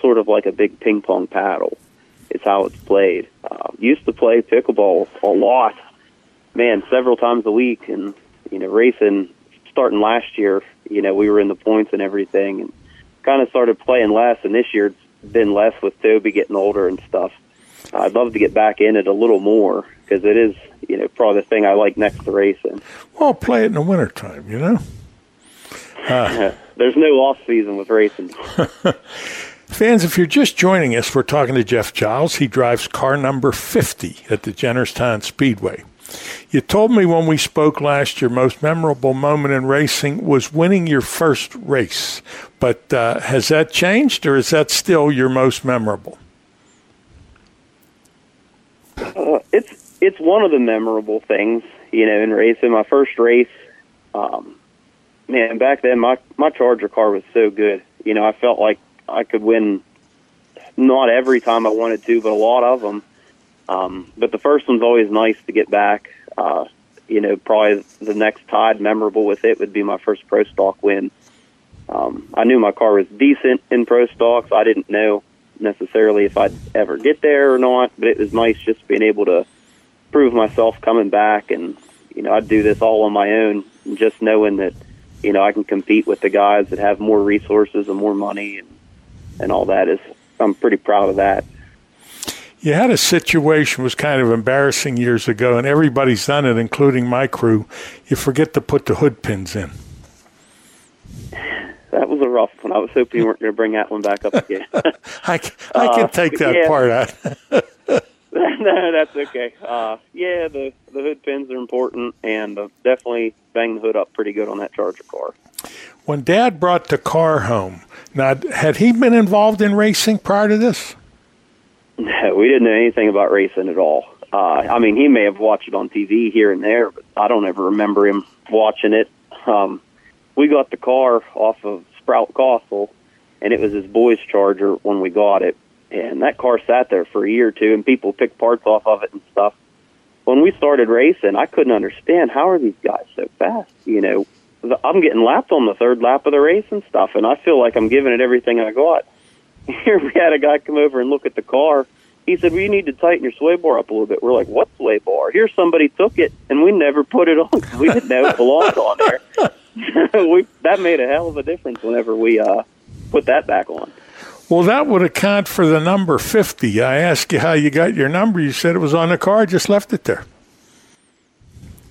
sort of like a big ping pong paddle. It's how it's played. Uh, used to play pickleball a lot, man, several times a week, and you know, racing starting last year. You know, we were in the points and everything, and kind of started playing less. And this year it's been less with Toby getting older and stuff. I'd love to get back in it a little more because it is, you know, probably the thing I like next to racing. Well, play it in the wintertime, you know. Uh, There's no off season with racing. Fans, if you're just joining us, we're talking to Jeff Giles. He drives car number 50 at the Jennerstown Speedway. You told me when we spoke last, your most memorable moment in racing was winning your first race. But uh, has that changed, or is that still your most memorable? Uh, it's it's one of the memorable things, you know, in racing. My first race, um, man, back then my my Charger car was so good. You know, I felt like I could win, not every time I wanted to, but a lot of them. Um, but the first one's always nice to get back. Uh, you know, probably the next tide memorable with it would be my first pro stock win. Um, I knew my car was decent in pro stocks. I didn't know necessarily if I'd ever get there or not, but it was nice just being able to prove myself coming back and you know, I'd do this all on my own just knowing that, you know, I can compete with the guys that have more resources and more money and and all that is I'm pretty proud of that. You had a situation was kind of embarrassing years ago, and everybody's done it, including my crew. You forget to put the hood pins in. That was a rough one. I was hoping you weren't going to bring that one back up again. I, I can take that yeah. part out. no, that's okay. Uh, yeah, the the hood pins are important, and uh, definitely bang the hood up pretty good on that Charger car. When Dad brought the car home, now had he been involved in racing prior to this? No, we didn't know anything about racing at all. Uh, I mean, he may have watched it on TV here and there, but I don't ever remember him watching it. Um, we got the car off of Sprout Castle, and it was his boy's Charger when we got it. And that car sat there for a year or two, and people picked parts off of it and stuff. When we started racing, I couldn't understand how are these guys so fast. You know, I'm getting lapped on the third lap of the race and stuff, and I feel like I'm giving it everything I got. Here we had a guy come over and look at the car. He said, "Well, you need to tighten your sway bar up a little bit." We're like, "What sway bar?" Here, somebody took it, and we never put it on. We didn't know it belonged on there. so we that made a hell of a difference whenever we uh, put that back on. Well, that would account for the number 50. I asked you how you got your number. You said it was on the car, just left it there.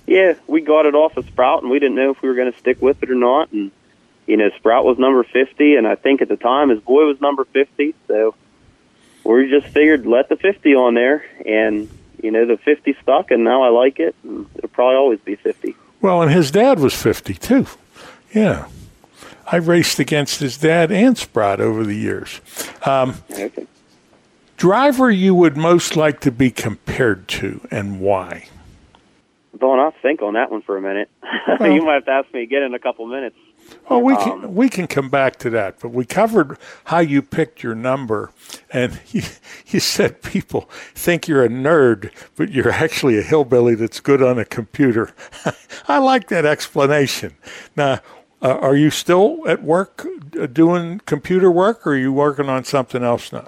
Yeah, we got it off of Sprout, and we didn't know if we were going to stick with it or not. And you know, Sprout was number 50, and I think at the time his boy was number 50. So we just figured let the 50 on there, and you know, the 50 stuck, and now I like it. And it'll probably always be 50. Well, and his dad was 50 too. Yeah. I raced against his dad and Sprout over the years. Um, okay. Driver you would most like to be compared to, and why? Don, I'll think on that one for a minute. Well- you might have to ask me again in a couple minutes. Well, we Um, can we can come back to that, but we covered how you picked your number, and you, you said people think you're a nerd, but you're actually a hillbilly that's good on a computer. I like that explanation. Now, uh, are you still at work uh, doing computer work, or are you working on something else now?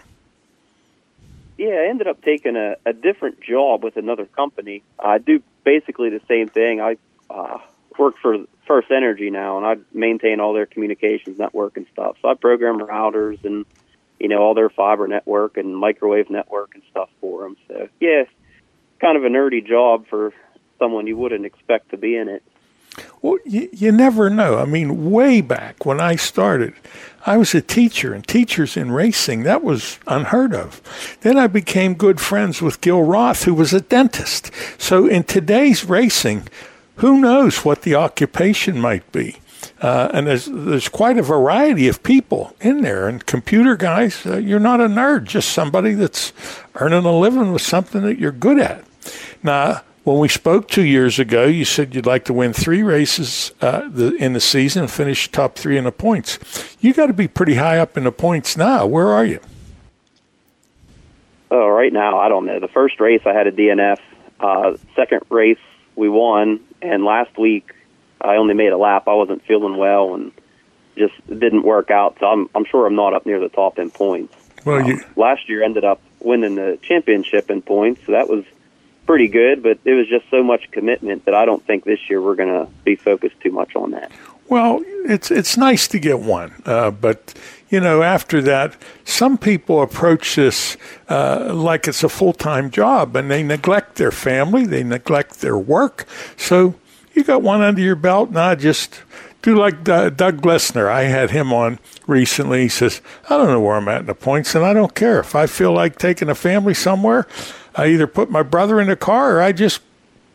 Yeah, I ended up taking a, a different job with another company. I do basically the same thing. I uh, work for First Energy now, and I maintain all their communications network and stuff. So I program routers and you know all their fiber network and microwave network and stuff for them. So yeah, kind of a nerdy job for someone you wouldn't expect to be in it. Well, you, you never know. I mean, way back when I started, I was a teacher, and teachers in racing, that was unheard of. Then I became good friends with Gil Roth, who was a dentist. So in today's racing, who knows what the occupation might be? Uh, and there's there's quite a variety of people in there. And computer guys, uh, you're not a nerd, just somebody that's earning a living with something that you're good at. Now, when we spoke two years ago, you said you'd like to win three races uh, the, in the season and finish top three in the points. You got to be pretty high up in the points now. Where are you? Oh, right now I don't know. The first race I had a DNF. Uh, second race we won, and last week I only made a lap. I wasn't feeling well and just didn't work out. So I'm I'm sure I'm not up near the top in points. Well, you Last year ended up winning the championship in points, so that was pretty good. But it was just so much commitment that I don't think this year we're going to be focused too much on that. Well, it's it's nice to get one, uh, but you know, after that, some people approach this uh, like it's a full time job, and they neglect their family, they neglect their work. So you got one under your belt, and I just do like D- Doug Glessner. I had him on recently. He says, "I don't know where I'm at in the points, and I don't care if I feel like taking a family somewhere. I either put my brother in the car, or I just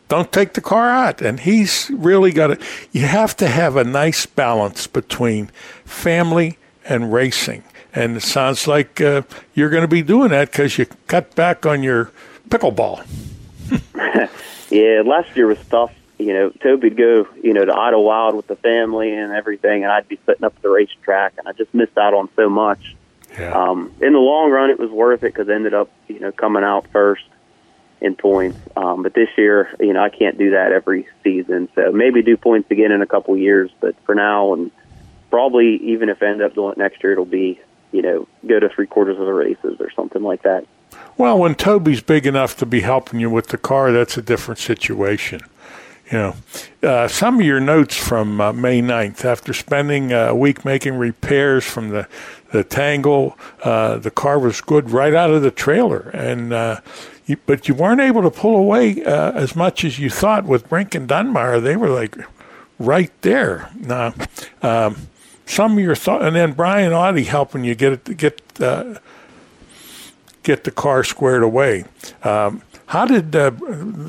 don't take the car out. And he's really got to, you have to have a nice balance between family and racing. And it sounds like uh, you're going to be doing that because you cut back on your pickleball. Yeah, last year was tough. You know, Toby'd go, you know, to Idlewild with the family and everything, and I'd be sitting up the racetrack, and I just missed out on so much. Yeah. Um, in the long run, it was worth it because I ended up, you know, coming out first in points. Um, but this year, you know, I can't do that every season. So maybe do points again in a couple years. But for now, and probably even if I end up doing it next year, it'll be, you know, go to three quarters of the races or something like that. Well, when Toby's big enough to be helping you with the car, that's a different situation. You know, uh, some of your notes from uh, May 9th, after spending a week making repairs from the, the tangle, uh, the car was good right out of the trailer. And, uh, you, but you weren't able to pull away uh, as much as you thought with Brink and Dunmire. They were like right there. Now, um, some of your thought, and then Brian Audie helping you get it, get, uh, get the car squared away. Um, how did uh,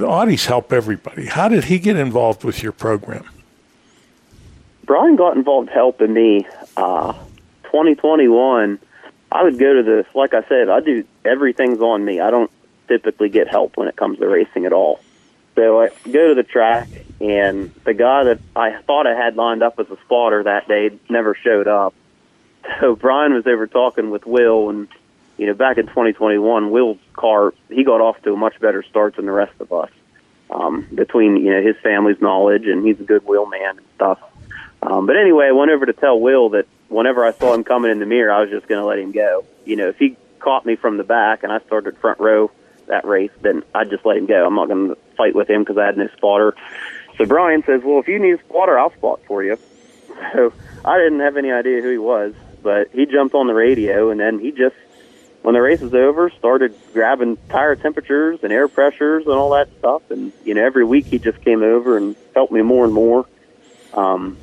Audie's help everybody? How did he get involved with your program? Brian got involved helping me. Uh, 2021, I would go to the, like I said, I do everything's on me. I don't typically get help when it comes to racing at all. So I go to the track, and the guy that I thought I had lined up as a spotter that day never showed up. So Brian was over talking with Will, and you know, back in 2021, Will's car he got off to a much better start than the rest of us. Um, between you know his family's knowledge, and he's a good wheel man and stuff. Um, but anyway, I went over to tell Will that whenever I saw him coming in the mirror, I was just going to let him go. You know, if he caught me from the back and I started front row that race, then I'd just let him go. I'm not going to fight with him because I had no spotter. So Brian says, "Well, if you need a spotter, I'll spot for you." So I didn't have any idea who he was, but he jumped on the radio, and then he just, when the race was over, started grabbing tire temperatures and air pressures and all that stuff. And you know, every week he just came over and helped me more and more. Um,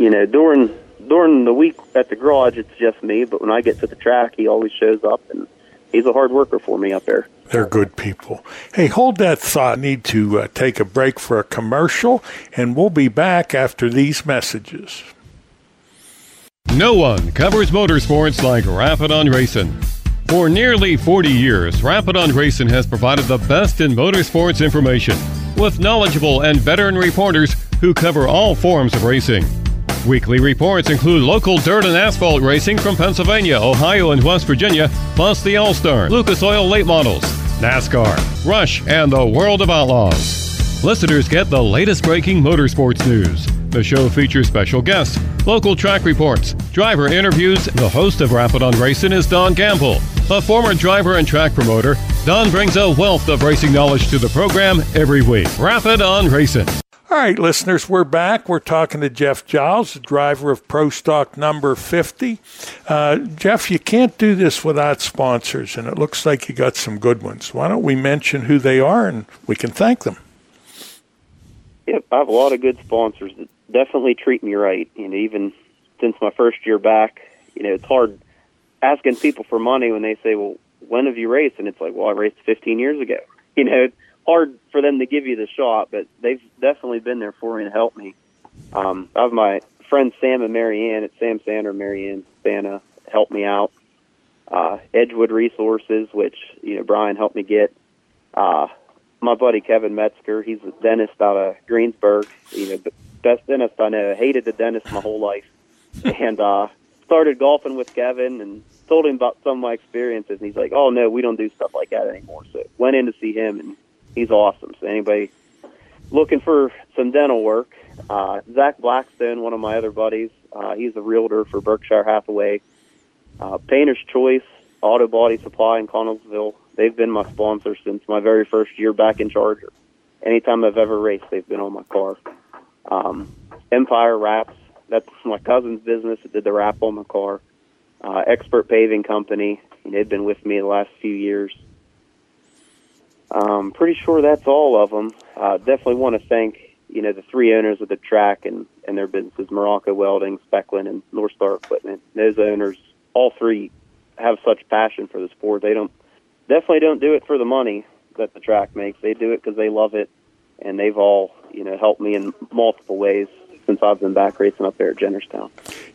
you know, during during the week at the garage, it's just me. But when I get to the track, he always shows up, and he's a hard worker for me up there. They're good people. Hey, hold that thought. Need to uh, take a break for a commercial, and we'll be back after these messages. No one covers motorsports like Rappin' on Racing. For nearly 40 years, Rappin' on Racing has provided the best in motorsports information with knowledgeable and veteran reporters who cover all forms of racing. Weekly reports include local dirt and asphalt racing from Pennsylvania, Ohio, and West Virginia, plus the All Star, Lucas Oil late models, NASCAR, Rush, and the World of Outlaws. Listeners get the latest breaking motorsports news. The show features special guests, local track reports, driver interviews. The host of Rappin' on Racing is Don Gamble. A former driver and track promoter, Don brings a wealth of racing knowledge to the program every week. Rappin' on Racing. All right, listeners, we're back. We're talking to Jeff Giles, the driver of Pro Stock number 50. Uh, Jeff, you can't do this without sponsors, and it looks like you got some good ones. Why don't we mention who they are and we can thank them? Yep, I have a lot of good sponsors that definitely treat me right. And even since my first year back, you know, it's hard asking people for money when they say, "Well, when have you raced?" And it's like, "Well, I raced 15 years ago." You know, hard for them to give you the shot, but they've definitely been there for me and helped me. Um, I have my friends Sam and Marianne at Sam and Marianne Santa helped me out. Uh, Edgewood Resources, which you know Brian helped me get. Uh, my buddy Kevin Metzger, he's a dentist out of Greensburg. You know, the best dentist I know. Hated the dentist my whole life, and uh, started golfing with Kevin and told him about some of my experiences. And he's like, "Oh no, we don't do stuff like that anymore." So went in to see him, and he's awesome. So anybody looking for some dental work, uh, Zach Blackstone, one of my other buddies, uh, he's a realtor for Berkshire Hathaway. Uh, Painter's Choice Auto Body Supply in Connellsville. They've been my sponsor since my very first year back in Charger. Anytime I've ever raced, they've been on my car. Um, Empire Wraps, that's my cousin's business that did the wrap on my car. Uh, Expert Paving Company, they've been with me the last few years. Um, pretty sure that's all of them. Uh, definitely want to thank you know the three owners of the track and and their businesses: Morocco Welding, Specklin, and North Star Equipment. Those owners, all three, have such passion for the sport. They don't definitely don't do it for the money that the track makes. They do it because they love it, and they've all you know helped me in multiple ways since I've been back racing up there at Jennerstown.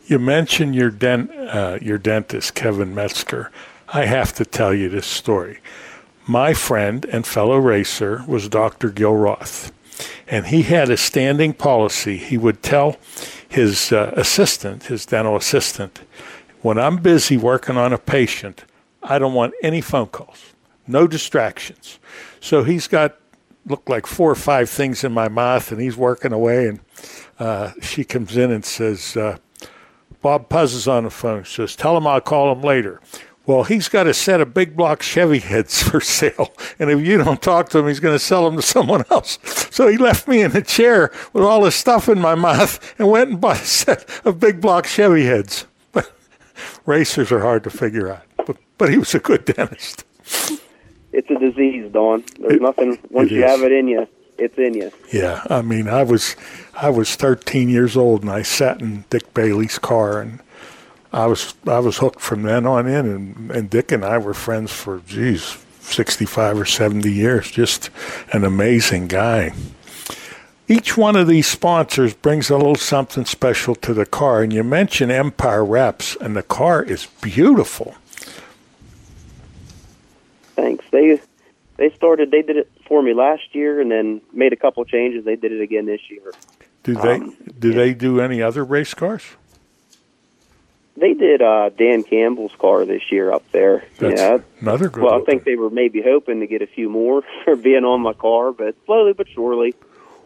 You mentioned your dent, uh, your dentist, Kevin Metzger. I have to tell you this story. My friend and fellow racer was Dr. Gil Roth, and he had a standing policy. He would tell his uh, assistant, his dental assistant, when I'm busy working on a patient, I don't want any phone calls, no distractions. So he's got look like four or five things in my mouth, and he's working away. And uh, she comes in and says, uh, "Bob Puzz is on the phone." Says, "Tell him I'll call him later." Well, he's got a set of big block Chevy heads for sale, and if you don't talk to him, he's going to sell them to someone else. So he left me in a chair with all this stuff in my mouth and went and bought a set of big block Chevy heads. Racers are hard to figure out, but, but he was a good dentist. It's a disease, Don. There's It- nothing once you is. have it in you, it's in you. Yeah, I mean, I was I was 13 years old, and I sat in Dick Bailey's car, and I was I was hooked from then on in, and, and Dick and I were friends for geez, 65 or 70 years. Just an amazing guy. Each one of these sponsors brings a little something special to the car, and you mentioned Empire Wraps, and the car is beautiful. Thanks. They they started. They did it for me last year, and then made a couple changes. They did it again this year. Do they Um, do they do any other race cars? They did uh, Dan Campbell's car this year up there. That's yeah. another good. Well, I think they were maybe hoping to get a few more for being on my car, but slowly but surely.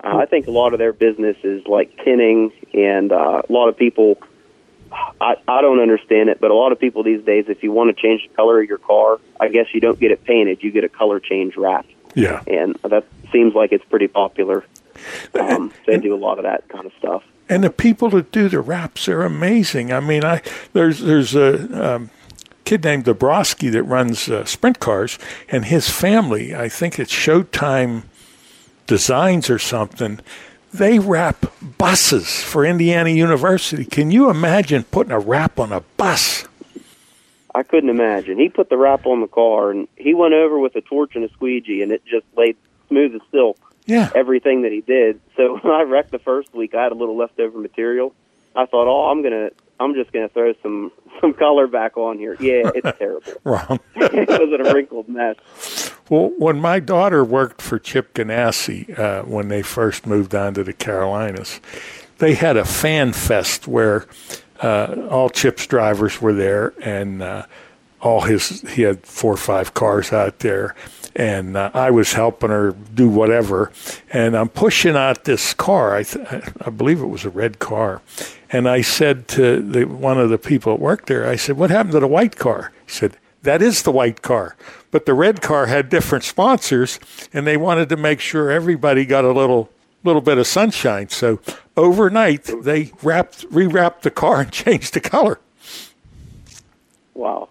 Uh, I think a lot of their business is like tinning, and uh, a lot of people. I, I don't understand it, but a lot of people these days, if you want to change the color of your car, I guess you don't get it painted; you get a color change wrap, Yeah. and that seems like it's pretty popular. Um, they do a lot of that kind of stuff. And the people that do the wraps are amazing. I mean, I there's there's a um, kid named Dabrowski that runs uh, sprint cars, and his family, I think it's Showtime Designs or something. They wrap buses for Indiana University. Can you imagine putting a wrap on a bus? I couldn't imagine. He put the wrap on the car, and he went over with a torch and a squeegee, and it just laid smooth as silk. Yeah. Everything that he did. So when I wrecked the first week, I had a little leftover material. I thought, oh, I'm gonna, I'm just gonna throw some some color back on here. Yeah, it's terrible. Wrong. it was a wrinkled mess. Well, when my daughter worked for Chip Ganassi uh, when they first moved on to the Carolinas, they had a fan fest where uh, all Chip's drivers were there, and uh, all his he had four or five cars out there, and uh, I was helping her do whatever, and I'm pushing out this car. I th- I believe it was a red car, and I said to the, one of the people that worked there, I said, "What happened to the white car?" He said, "That is the white car." But the red car had different sponsors, and they wanted to make sure everybody got a little little bit of sunshine. So overnight, they wrapped rewrapped the car and changed the color. Wow.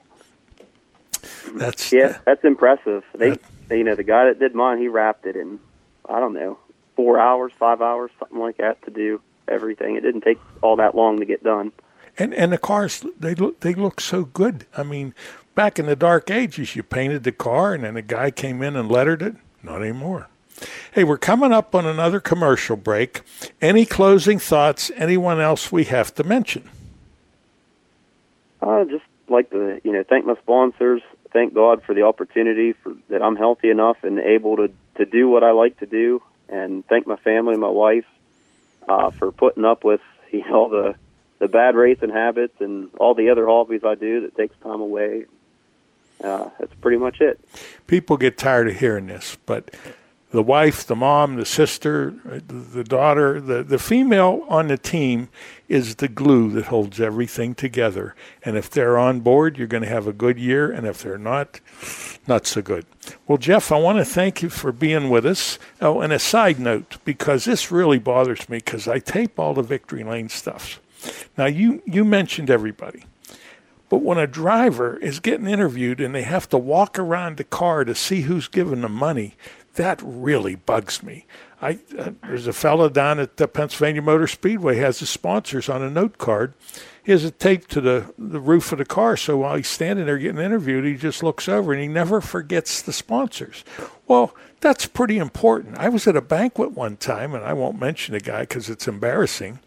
That's yeah, that's impressive. They, they, you know, the guy that did mine, he wrapped it in, I don't know, four hours, five hours, something like that to do everything. It didn't take all that long to get done. And and the cars they look they look so good. I mean, back in the dark ages, you painted the car and then a guy came in and lettered it. Not anymore. Hey, we're coming up on another commercial break. Any closing thoughts? Anyone else we have to mention? I just like to, you know, thank my sponsors. Thank God for the opportunity for that I'm healthy enough and able to to do what I like to do, and thank my family, my wife, uh, for putting up with you know the the bad racing habits and all the other hobbies I do that takes time away. Uh, that's pretty much it. People get tired of hearing this, but the wife, the mom, the sister, the daughter, the, the female on the team is the glue that holds everything together. And if they're on board, you're going to have a good year. And if they're not, not so good. Well, Jeff, I want to thank you for being with us. Oh, and a side note, because this really bothers me because I tape all the Victory Lane stuff. Now, you, you mentioned everybody. But when a driver is getting interviewed and they have to walk around the car to see who's giving them money, that really bugs me. I uh, there's a fellow down at the Pennsylvania Motor Speedway has the sponsors on a note card. He has it taped to the the roof of the car, so while he's standing there getting interviewed, he just looks over and he never forgets the sponsors. Well, that's pretty important. I was at a banquet one time, and I won't mention the guy because it's embarrassing.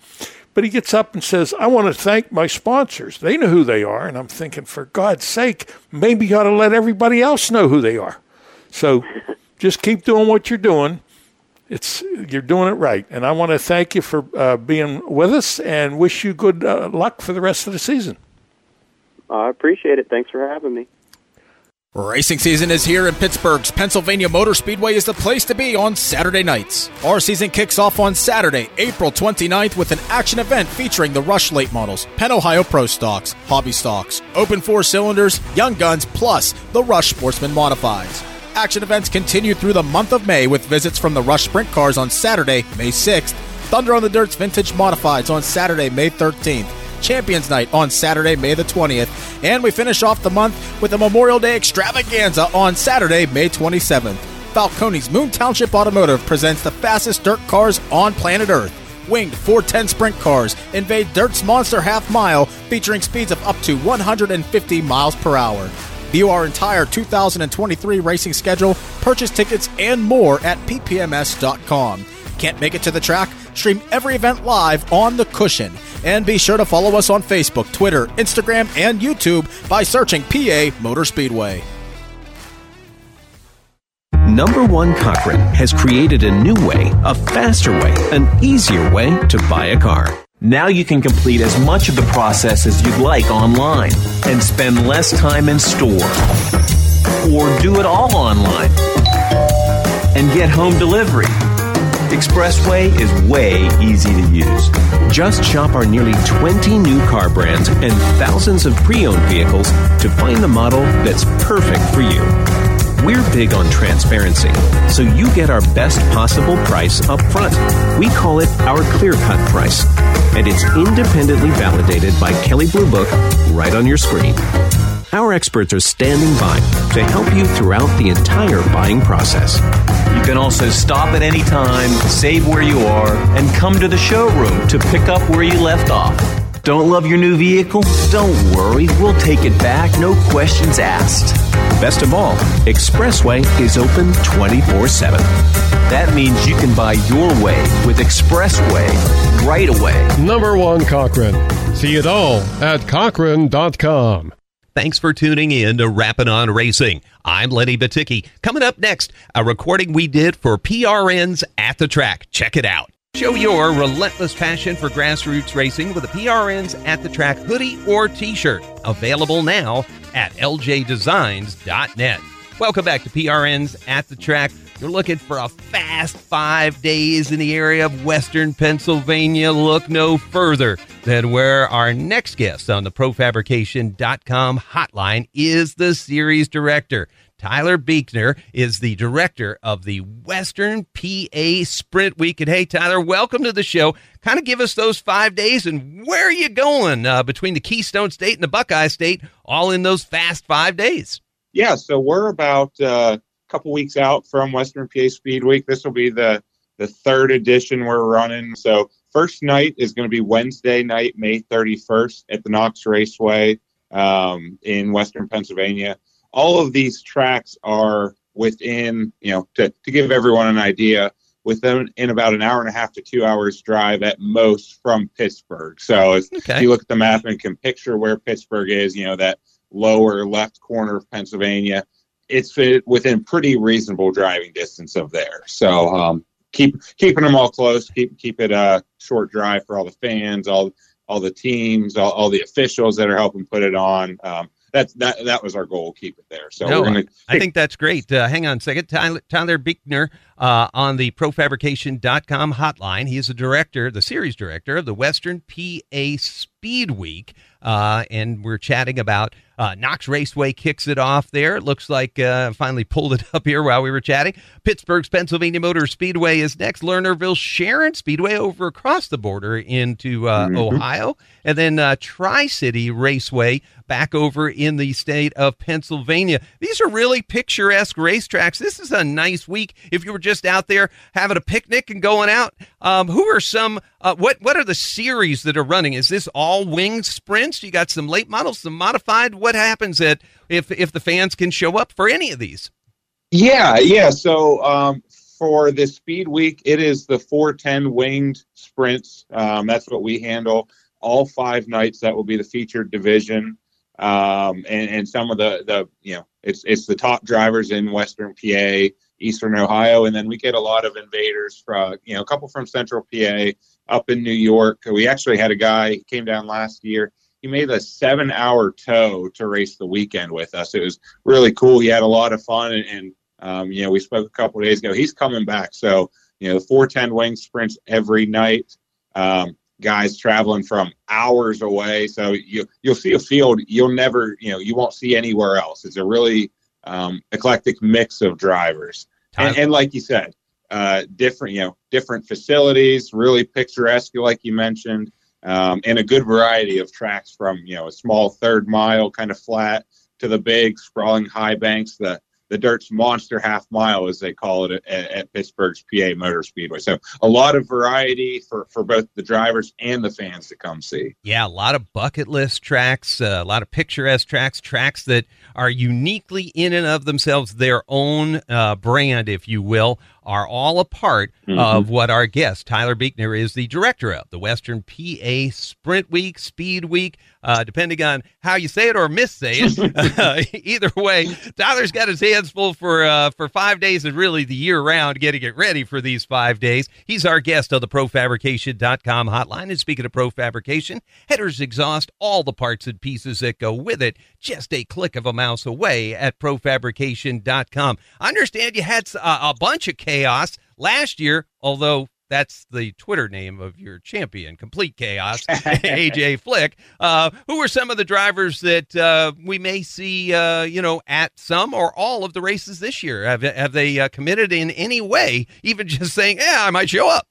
But he gets up and says, I want to thank my sponsors. They know who they are. And I'm thinking, for God's sake, maybe you ought to let everybody else know who they are. So just keep doing what you're doing. It's you're doing it right, and I want to thank you for uh, being with us and wish you good uh, luck for the rest of the season. I appreciate it. Thanks for having me. Racing season is here, in Pittsburgh's Pennsylvania Motor Speedway is the place to be on Saturday nights. Our season kicks off on Saturday, April 29th, with an action event featuring the Rush Late models, Penn Ohio Pro Stocks, Hobby Stocks, Open Four Cylinders, Young Guns, plus the Rush Sportsman Modifieds. Action events continue through the month of May with visits from the Rush Sprint Cars on Saturday, May 6th, Thunder on the Dirt's Vintage Modifieds on Saturday, May 13th, Champions Night on Saturday, May the 20th, and we finish off the month with a Memorial Day extravaganza on Saturday, May 27th. Falcone's Moon Township Automotive presents the fastest dirt cars on planet Earth. Winged 410 sprint cars invade Dirt's Monster Half Mile featuring speeds of up to 150 miles per hour. View our entire 2023 racing schedule, purchase tickets, and more at ppms.com. Can't make it to the track? Stream every event live on the cushion. And be sure to follow us on Facebook, Twitter, Instagram, and YouTube by searching PA Motor Speedway. Number One Cochran has created a new way, a faster way, an easier way to buy a car. Now you can complete as much of the process as you'd like online and spend less time in store. Or do it all online and get home delivery. Expressway is way easy to use. Just shop our nearly 20 new car brands and thousands of pre owned vehicles to find the model that's perfect for you. We're big on transparency, so you get our best possible price up front. We call it our clear cut price, and it's independently validated by Kelley Blue Book right on your screen. Our experts are standing by to help you throughout the entire buying process. You can also stop at any time, save where you are, and come to the showroom to pick up where you left off. Don't love your new vehicle? Don't worry, we'll take it back, no questions asked. Best of all, Expressway is open 24 7. That means you can buy your way with Expressway right away. Number one, Cochran. See it all at Cochran.com. Thanks for tuning in to Rappin' on Racing. I'm Lenny Batyki. Coming up next, a recording we did for PRN's At the Track. Check it out. Show your relentless passion for grassroots racing with a PRN's At the Track hoodie or t shirt. Available now at ljdesigns.net. Welcome back to PRN's At the Track. You're looking for a fast five days in the area of Western Pennsylvania. Look no further than where our next guest on the ProFabrication.com hotline is the series director. Tyler Beichner is the director of the Western PA Sprint Week. And hey, Tyler, welcome to the show. Kind of give us those five days and where are you going uh, between the Keystone State and the Buckeye State, all in those fast five days? Yeah, so we're about uh, couple weeks out from Western PA Speed Week. This will be the the third edition we're running. So first night is going to be Wednesday night, May 31st at the Knox Raceway um, in Western Pennsylvania. All of these tracks are within, you know, to, to give everyone an idea, within in about an hour and a half to two hours drive at most from Pittsburgh. So if, okay. if you look at the map and can picture where Pittsburgh is, you know, that lower left corner of Pennsylvania, it's within pretty reasonable driving distance of there. So um, keep keeping them all close. Keep keep it a short drive for all the fans, all all the teams, all, all the officials that are helping put it on. Um, that's that that was our goal. Keep it there. So no, gonna, I think that's great. Uh, hang on a second. Tyler, Tyler Beichner uh, on the ProFabrication.com hotline. He is the director, the series director of the Western PA Speed Week, uh, and we're chatting about uh, Knox Raceway kicks it off there. It looks like uh, finally pulled it up here while we were chatting. Pittsburgh's Pennsylvania Motor Speedway is next. Lernerville Sharon Speedway over across the border into uh, mm-hmm. Ohio. And then uh, Tri City Raceway back over in the state of Pennsylvania. These are really picturesque racetracks. This is a nice week if you were just out there having a picnic and going out. Um, who are some, uh, what, what are the series that are running? Is this all winged sprints? You got some late models, some modified? What happens at if if the fans can show up for any of these? Yeah, yeah. So um, for the Speed Week, it is the 410 winged sprints. Um, that's what we handle all five nights. That will be the featured division, um, and, and some of the the you know it's it's the top drivers in Western PA, Eastern Ohio, and then we get a lot of invaders from you know a couple from Central PA, up in New York. We actually had a guy came down last year he made a seven hour tow to race the weekend with us. It was really cool. He had a lot of fun, and, and um, you know, we spoke a couple days ago. He's coming back. So, you know, 410 wing sprints every night. Um, guys traveling from hours away. So you you'll see a field you'll never you know you won't see anywhere else. It's a really um, eclectic mix of drivers, and, and, like you said, uh, different you know different facilities, really picturesque, like you mentioned um, and a good variety of tracks from you know a small third mile kind of flat to the big sprawling high banks the the dirt's monster half mile as they call it at, at, pittsburgh's pa motor speedway so a lot of variety for for both the drivers and the fans to come see yeah a lot of bucket list tracks uh, a lot of picturesque tracks tracks that are uniquely in and of themselves their own uh, brand if you will are all a part mm-hmm. of what our guest, Tyler Beichner, is the director of the Western PA Sprint Week, Speed Week, uh, depending on how you say it or missay it. uh, either way, Tyler's got his hands full for uh, for five days and really the year round getting it ready for these five days. He's our guest on the ProFabrication.com hotline. And speaking of ProFabrication, headers exhaust all the parts and pieces that go with it, just a click of a mouse away at ProFabrication.com. I understand you had a, a bunch of chaos last year, although that's the Twitter name of your champion, Complete Chaos, AJ Flick. Uh, who are some of the drivers that uh, we may see, uh, you know, at some or all of the races this year? Have, have they uh, committed in any way, even just saying, yeah, I might show up?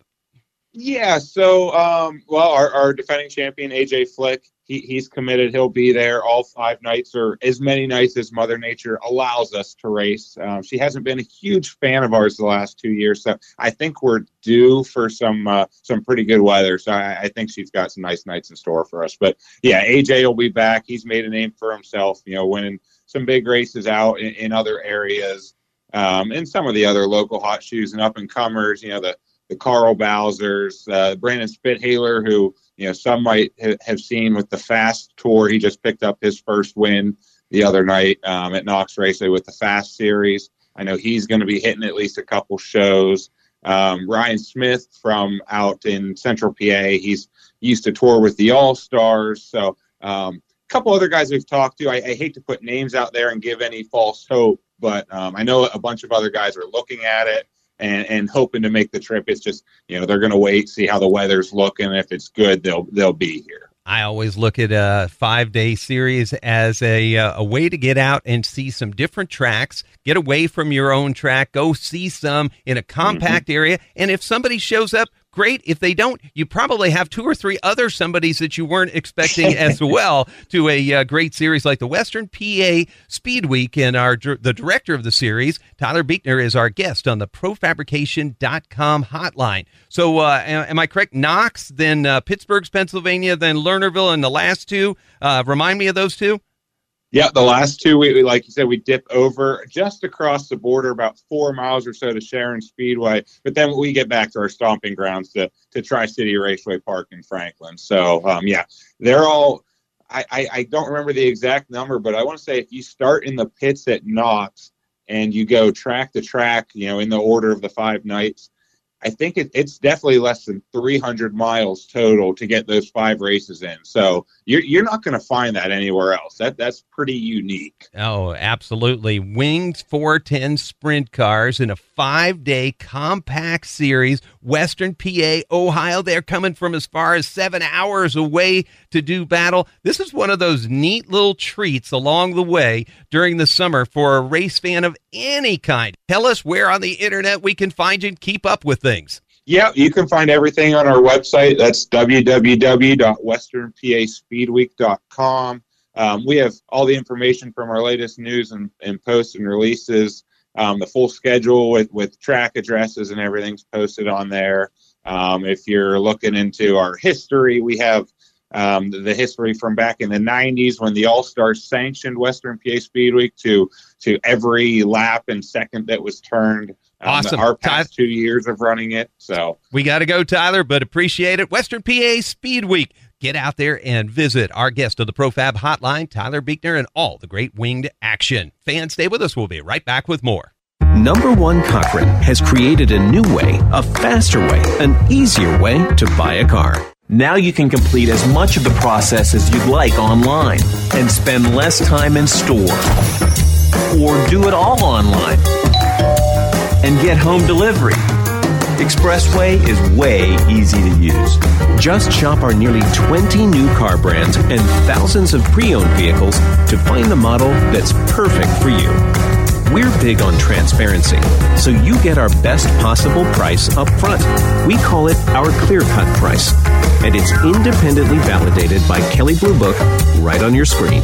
Yeah, so um, well, our, our defending champion AJ Flick, he, he's committed. He'll be there all five nights or as many nights as Mother Nature allows us to race. Um, she hasn't been a huge fan of ours the last two years, so I think we're due for some uh, some pretty good weather. So I, I think she's got some nice nights in store for us. But yeah, AJ will be back. He's made a name for himself. You know, winning some big races out in, in other areas. Um, and some of the other local hot shoes and up and comers, you know, the the Carl Bowsers, uh, Brandon Spithaler, who you know some might ha- have seen with the Fast Tour. He just picked up his first win the other night um, at Knox Raceway with the Fast Series. I know he's going to be hitting at least a couple shows. Um, Ryan Smith from out in Central PA, he's used to tour with the All Stars. So um, a couple other guys we've talked to. I, I, hate to put names out there and give any false hope, but um, I know a bunch of other guys are looking at it and, and hoping to make the trip. It's just you know they're going to wait, see how the weather's looking. If it's good, they'll they'll be here. I always look at a five day series as a, uh, a way to get out and see some different tracks, get away from your own track, go see some in a compact mm-hmm. area. And if somebody shows up, great. If they don't, you probably have two or three other somebodies that you weren't expecting as well to a uh, great series like the Western PA Speed Week. And our the director of the series, Tyler Beichner, is our guest on the ProFabrication.com hotline. So, uh, am I correct? Knox, then uh, Pittsburgh's Pennsylvania, then Lernerville, and the last two. Uh, remind me of those two. Yeah, the last two, we, like you said, we dip over just across the border, about four miles or so to Sharon Speedway. But then we get back to our stomping grounds to, to Tri City Raceway Park in Franklin. So, um, yeah, they're all, I, I, I don't remember the exact number, but I want to say if you start in the pits at Knox and you go track to track, you know, in the order of the five nights, I think it, it's definitely less than 300 miles total to get those five races in. So you're, you're not going to find that anywhere else. That that's pretty unique. Oh, absolutely. Wings 410 sprint cars in a five day compact series, Western PA, Ohio. They're coming from as far as seven hours away to do battle. This is one of those neat little treats along the way during the summer for a race fan of any kind. Tell us where on the internet we can find you and keep up with things. Yeah, you can find everything on our website. That's www.westernpaspeedweek.com. Um, we have all the information from our latest news and, and posts and releases. Um, the full schedule with, with track addresses and everything's posted on there. Um, if you're looking into our history, we have um, the, history from back in the 90s when the All Stars sanctioned Western PA Speedweek to to every lap and second that was turned. Um, awesome. Our past two years of running it. So we got to go, Tyler, but appreciate it. Western PA Speed Week. Get out there and visit our guest of the ProFab Hotline, Tyler Beichner, and all the great winged action. Fans, stay with us. We'll be right back with more. Number One Cochran has created a new way, a faster way, an easier way to buy a car. Now you can complete as much of the process as you'd like online and spend less time in store. Or do it all online and get home delivery. Expressway is way easy to use. Just shop our nearly 20 new car brands and thousands of pre owned vehicles to find the model that's perfect for you. We're big on transparency, so you get our best possible price up front. We call it our clear cut price, and it's independently validated by Kelley Blue Book right on your screen.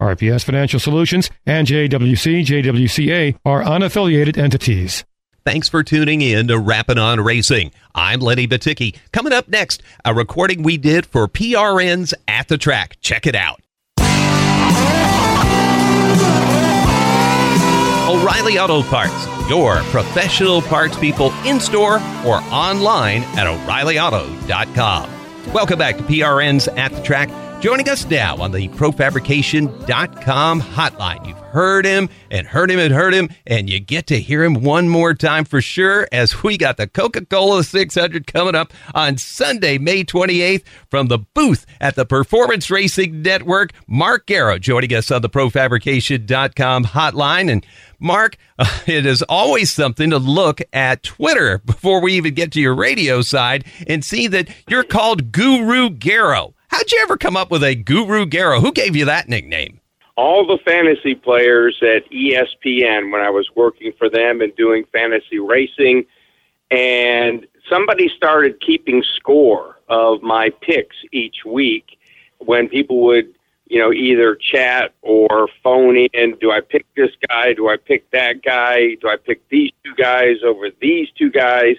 RPS Financial Solutions and JWC, JWCA are unaffiliated entities. Thanks for tuning in to Rappin' on Racing. I'm Lenny Batyki. Coming up next, a recording we did for PRNs at the track. Check it out. O'Reilly Auto Parts, your professional parts people in store or online at o'ReillyAuto.com. Welcome back to PRNs at the track. Joining us now on the ProFabrication.com hotline. You've heard him and heard him and heard him, and you get to hear him one more time for sure as we got the Coca Cola 600 coming up on Sunday, May 28th from the booth at the Performance Racing Network. Mark Garrow joining us on the ProFabrication.com hotline. And Mark, it is always something to look at Twitter before we even get to your radio side and see that you're called Guru Garrow. How'd you ever come up with a Guru Garrow? Who gave you that nickname? All the fantasy players at ESPN when I was working for them and doing fantasy racing. And somebody started keeping score of my picks each week when people would, you know, either chat or phone in. Do I pick this guy? Do I pick that guy? Do I pick these two guys over these two guys?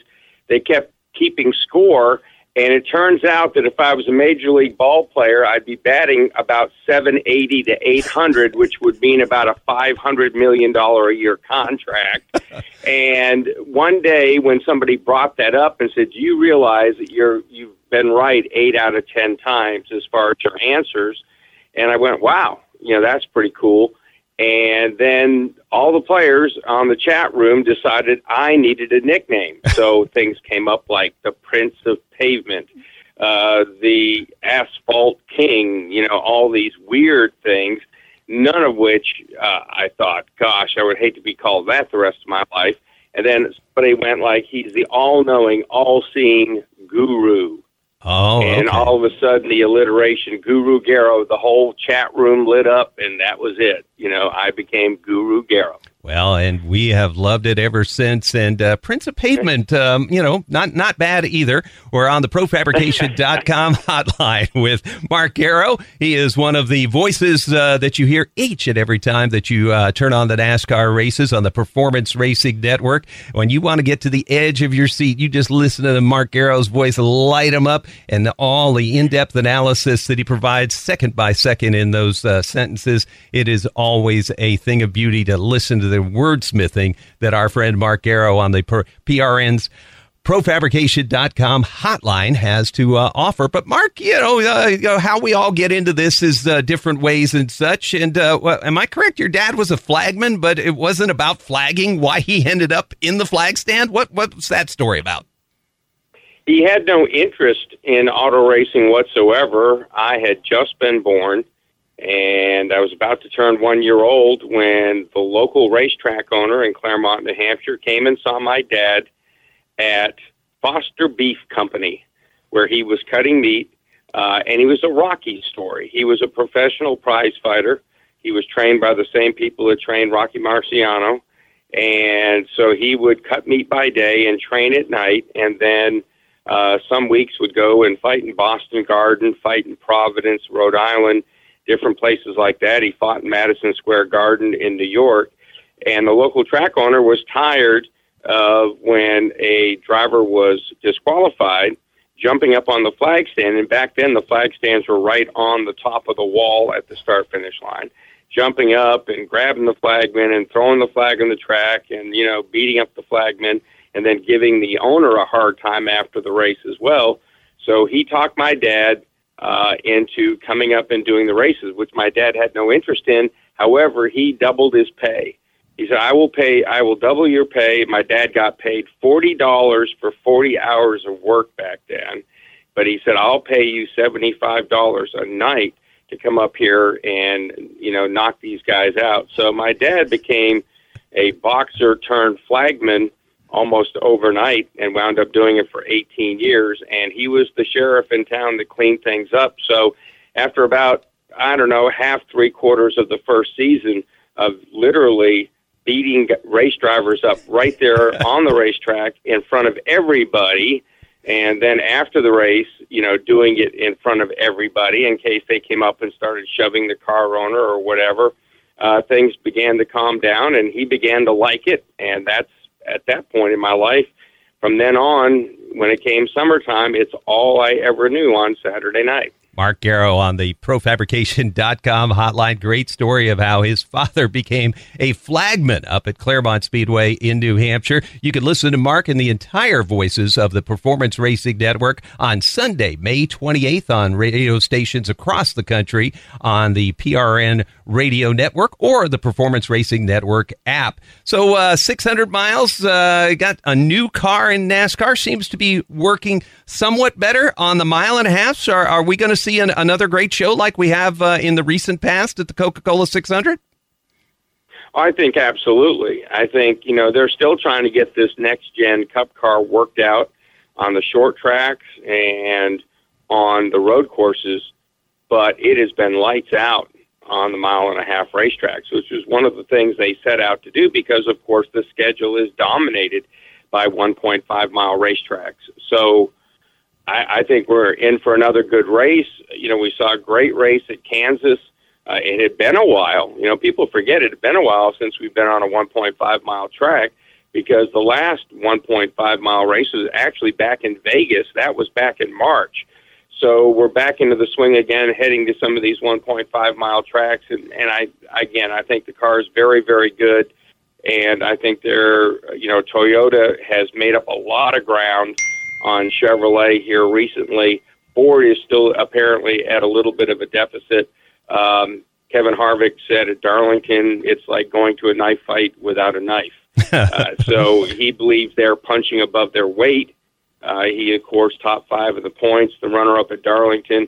They kept keeping score and it turns out that if I was a major league ball player, I'd be batting about 780 to 800, which would mean about a 500 million dollar a year contract. and one day when somebody brought that up and said, "Do you realize that you're you've been right 8 out of 10 times as far as your answers?" And I went, "Wow, you know, that's pretty cool." And then all the players on the chat room decided I needed a nickname. So things came up like the Prince of Pavement, uh, the Asphalt King, you know, all these weird things, none of which uh, I thought, gosh, I would hate to be called that the rest of my life. And then somebody went like, he's the all knowing, all seeing guru. Oh, and okay. all of a sudden, the alliteration, Guru Garo, the whole chat room lit up, and that was it. You know, I became Guru Garrow. Well, and we have loved it ever since. And uh, Prince of Pavement, um, you know, not not bad either. We're on the ProFabrication.com hotline with Mark Garrow. He is one of the voices uh, that you hear each and every time that you uh, turn on the NASCAR races on the Performance Racing Network. When you want to get to the edge of your seat, you just listen to the Mark Garrow's voice light him up, and all the in-depth analysis that he provides second by second in those uh, sentences. It is always a thing of beauty to listen to the wordsmithing that our friend Mark Garrow on the PRN's profabrication.com hotline has to uh, offer. But Mark, you know, uh, you know, how we all get into this is uh, different ways and such. And uh, well, am I correct? Your dad was a flagman, but it wasn't about flagging. Why he ended up in the flag stand? What what's that story about? He had no interest in auto racing whatsoever. I had just been born, and I was about to turn one year old when the local racetrack owner in Claremont, New Hampshire, came and saw my dad at Foster Beef Company, where he was cutting meat, uh, and he was a Rocky story. He was a professional prize fighter. He was trained by the same people that trained Rocky Marciano, and so he would cut meat by day and train at night, and then uh, some weeks would go and fight in Boston Garden, fight in Providence, Rhode Island, different places like that. He fought in Madison Square Garden in New York, and the local track owner was tired of when a driver was disqualified jumping up on the flag stand. And back then, the flag stands were right on the top of the wall at the start finish line. Jumping up and grabbing the flagman and throwing the flag on the track and, you know, beating up the flagman and then giving the owner a hard time after the race as well. So he talked my dad uh, into coming up and doing the races, which my dad had no interest in. However, he doubled his pay. He said, "I will pay. I will double your pay." My dad got paid forty dollars for forty hours of work back then, but he said, "I'll pay you seventy-five dollars a night to come up here and you know knock these guys out." So my dad became a boxer turned flagman almost overnight and wound up doing it for 18 years. And he was the sheriff in town that cleaned things up. So after about, I don't know, half, three quarters of the first season of literally beating race drivers up right there on the racetrack in front of everybody. And then after the race, you know, doing it in front of everybody in case they came up and started shoving the car owner or whatever. Uh, things began to calm down, and he began to like it, and that's at that point in my life. From then on, when it came summertime, it's all I ever knew on Saturday night. Mark Garrow on the profabrication.com hotline. Great story of how his father became a flagman up at Claremont Speedway in New Hampshire. You can listen to Mark and the entire voices of the Performance Racing Network on Sunday, May 28th on radio stations across the country on the PRN radio network or the Performance Racing Network app. So, uh, 600 miles, uh, got a new car in NASCAR, seems to be working somewhat better on the mile and a half. So are, are we going to see see an, another great show like we have uh, in the recent past at the Coca Cola 600? I think absolutely. I think, you know, they're still trying to get this next gen cup car worked out on the short tracks and on the road courses, but it has been lights out on the mile and a half racetracks, which is one of the things they set out to do because, of course, the schedule is dominated by 1.5 mile racetracks. So I, I think we're in for another good race. You know, we saw a great race at Kansas. Uh, it had been a while. You know, people forget it had been a while since we've been on a 1.5 mile track because the last 1.5 mile race was actually back in Vegas. That was back in March. So we're back into the swing again, heading to some of these 1.5 mile tracks. And, and I, again, I think the car is very, very good. And I think they're, you know, Toyota has made up a lot of ground on Chevrolet here recently. Ford is still apparently at a little bit of a deficit. Um, Kevin Harvick said at Darlington, it's like going to a knife fight without a knife. uh, so he believes they're punching above their weight. Uh, he, of course, top five of the points, the runner up at Darlington.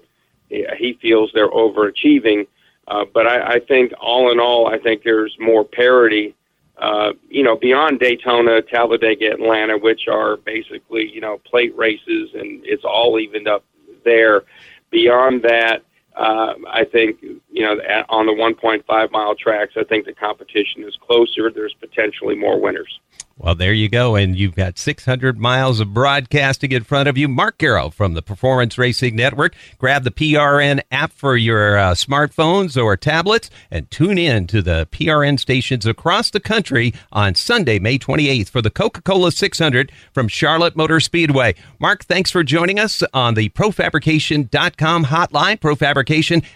He feels they're overachieving. Uh, but I, I think, all in all, I think there's more parity uh, you know, beyond Daytona, Talladega, Atlanta, which are basically, you know, plate races and it's all evened up there. Beyond that, uh, I think, you know, at, on the 1.5 mile tracks, I think the competition is closer. There's potentially more winners. Well, there you go. And you've got 600 miles of broadcasting in front of you. Mark Garrow from the Performance Racing Network. Grab the PRN app for your uh, smartphones or tablets and tune in to the PRN stations across the country on Sunday, May 28th for the Coca Cola 600 from Charlotte Motor Speedway. Mark, thanks for joining us on the profabrication.com hotline. Profabrication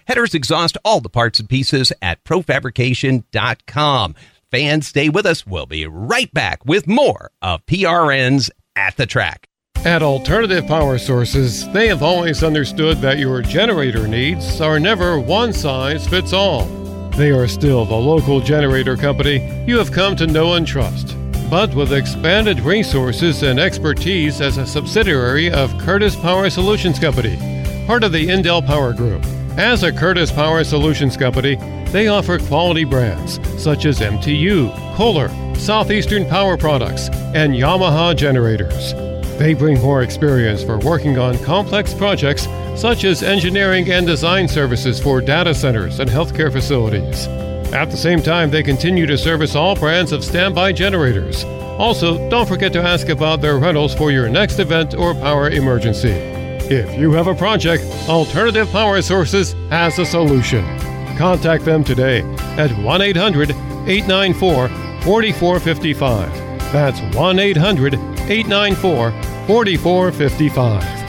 headers exhaust all the parts and pieces at profabrication.com fans, stay with us. We'll be right back with more of PRN's At the Track. At Alternative Power Sources, they have always understood that your generator needs are never one size fits all. They are still the local generator company you have come to know and trust, but with expanded resources and expertise as a subsidiary of Curtis Power Solutions Company, part of the Indel Power Group. As a Curtis Power Solutions Company, they offer quality brands such as MTU, Kohler, Southeastern Power Products, and Yamaha generators. They bring more experience for working on complex projects such as engineering and design services for data centers and healthcare facilities. At the same time, they continue to service all brands of standby generators. Also, don't forget to ask about their rentals for your next event or power emergency. If you have a project, Alternative Power Sources has a solution. Contact them today at 1 800 894 4455. That's 1 800 894 4455.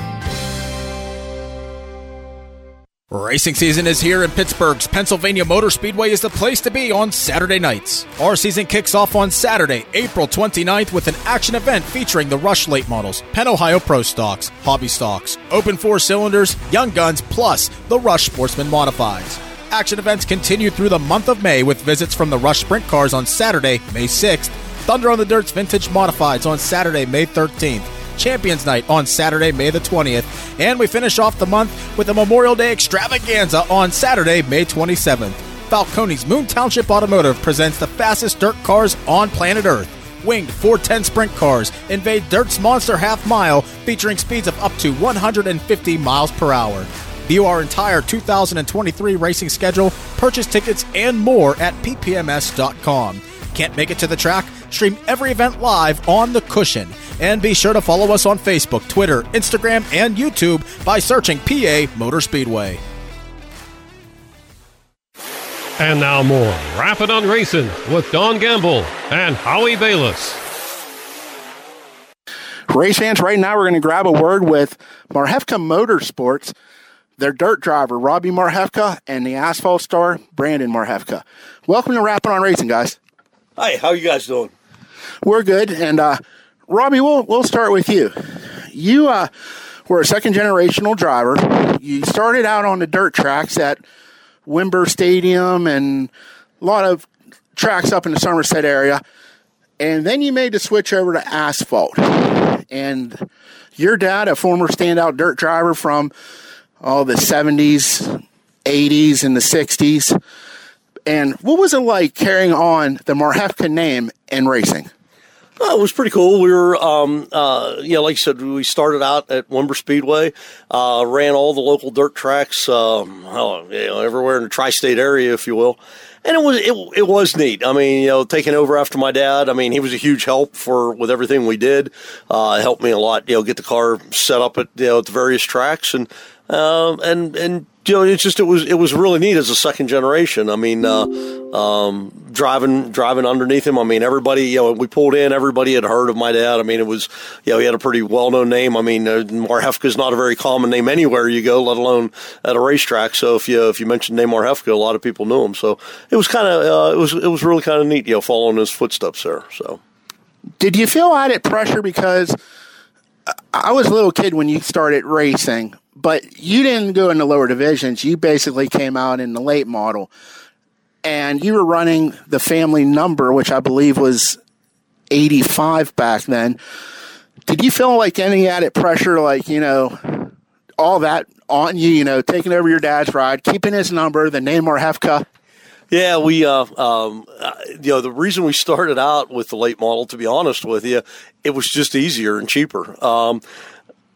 Racing season is here, and Pittsburgh's Pennsylvania Motor Speedway is the place to be on Saturday nights. Our season kicks off on Saturday, April 29th, with an action event featuring the Rush Late models, Penn Ohio Pro Stocks, Hobby Stocks, Open Four Cylinders, Young Guns, plus the Rush Sportsman Modifieds. Action events continue through the month of May with visits from the Rush Sprint cars on Saturday, May 6th, Thunder on the Dirt's Vintage Modifieds on Saturday, May 13th. Champions Night on Saturday, May the 20th. And we finish off the month with a Memorial Day extravaganza on Saturday, May 27th. Falcone's Moon Township Automotive presents the fastest dirt cars on planet Earth. Winged 410 sprint cars invade Dirt's Monster Half Mile featuring speeds of up to 150 miles per hour. View our entire 2023 racing schedule, purchase tickets, and more at ppms.com. Can't make it to the track? Stream every event live on the cushion. And be sure to follow us on Facebook, Twitter, Instagram, and YouTube by searching PA Motor Speedway. And now more Rappin' on Racing with Don Gamble and Howie Balis. Race fans, right now we're going to grab a word with Marhefka Motorsports, their dirt driver, Robbie Marhefka, and the asphalt star, Brandon Marhefka. Welcome to Rappin' on Racing, guys. Hi, how you guys doing? We're good. And uh, Robbie, we'll, we'll start with you. You uh, were a second generational driver. You started out on the dirt tracks at Wimber Stadium and a lot of tracks up in the Somerset area. And then you made the switch over to asphalt. And your dad, a former standout dirt driver from all the 70s, 80s, and the 60s. And what was it like carrying on the Marhefka name in racing? Oh, it was pretty cool. We were, um, uh, you know, like you said, we started out at Wimber Speedway, uh, ran all the local dirt tracks, um, oh, you know, everywhere in the tri-state area, if you will. And it was it, it was neat. I mean, you know, taking over after my dad. I mean, he was a huge help for with everything we did. Uh, helped me a lot. You know, get the car set up at you know at the various tracks and um, and and you know, it's just it was it was really neat as a second generation. I mean, uh, um, driving driving underneath him. I mean, everybody you know we pulled in. Everybody had heard of my dad. I mean, it was you know he had a pretty well known name. I mean, uh, Marhefka is not a very common name anywhere you go, let alone at a racetrack. So if you if you mentioned name Marhefka, a lot of people knew him. So it was kind of uh, it was it was really kind of neat, you know, following his footsteps there. So did you feel added pressure because? I was a little kid when you started racing, but you didn't go into lower divisions. You basically came out in the late model, and you were running the family number, which I believe was 85 back then. Did you feel like any added pressure, like, you know, all that on you, you know, taking over your dad's ride, keeping his number, the name Marhefka? Yeah, we, uh, um, uh, you know, the reason we started out with the late model, to be honest with you, it was just easier and cheaper. Um,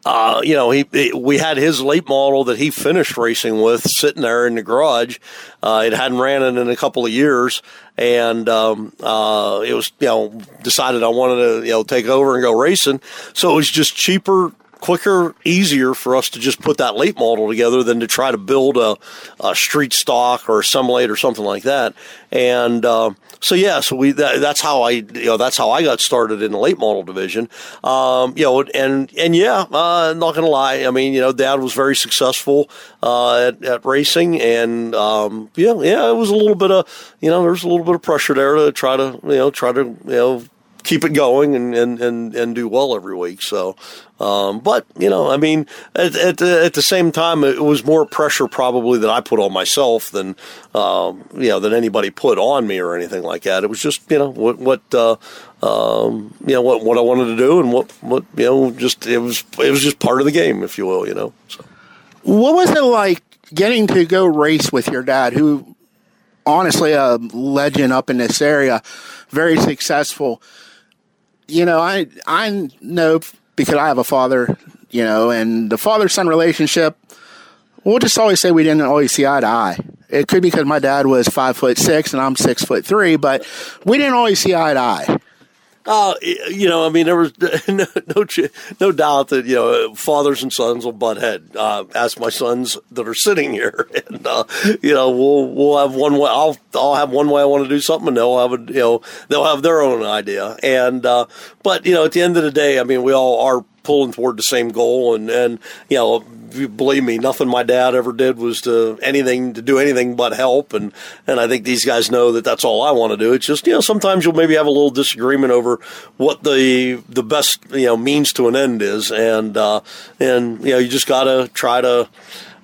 uh, you know, he, he, we had his late model that he finished racing with sitting there in the garage. Uh, it hadn't ran it in a couple of years, and um, uh, it was you know decided I wanted to you know take over and go racing. So it was just cheaper quicker, easier for us to just put that late model together than to try to build a, a street stock or a semi-late or something like that. And uh, so yeah, so we that, that's how I you know that's how I got started in the late model division. Um, you know, and and yeah, uh, not gonna lie, I mean, you know, Dad was very successful uh, at, at, racing, and um, yeah, yeah, it was a little bit of you know, there was a little bit of pressure there to try to you know try to you know keep it going and, and, and, and do well every week. So, um, but you know, I mean, at, at, the, at the same time, it was more pressure probably that I put on myself than, um, you know, than anybody put on me or anything like that. It was just, you know, what, what, uh, um, you know, what, what I wanted to do and what, what, you know, just, it was, it was just part of the game, if you will, you know, so. What was it like getting to go race with your dad, who honestly a legend up in this area, very successful? You know, I I know because I have a father, you know, and the father son relationship. We'll just always say we didn't always see eye to eye. It could be because my dad was five foot six and I'm six foot three, but we didn't always see eye to eye. Uh, you know, I mean, there was no, no, no doubt that, you know, fathers and sons will butt head. Uh, ask my sons that are sitting here and, uh, you know, we'll, we'll have one way, I'll, I'll have one way I want to do something and they'll have a, you know, they'll have their own idea. And, uh, but, you know, at the end of the day, I mean, we all, our, pulling toward the same goal. And and you know, believe me, nothing my dad ever did was to anything to do anything but help. And and I think these guys know that that's all I want to do. It's just you know sometimes you'll maybe have a little disagreement over what the the best you know means to an end is, and uh, and you know you just got to try to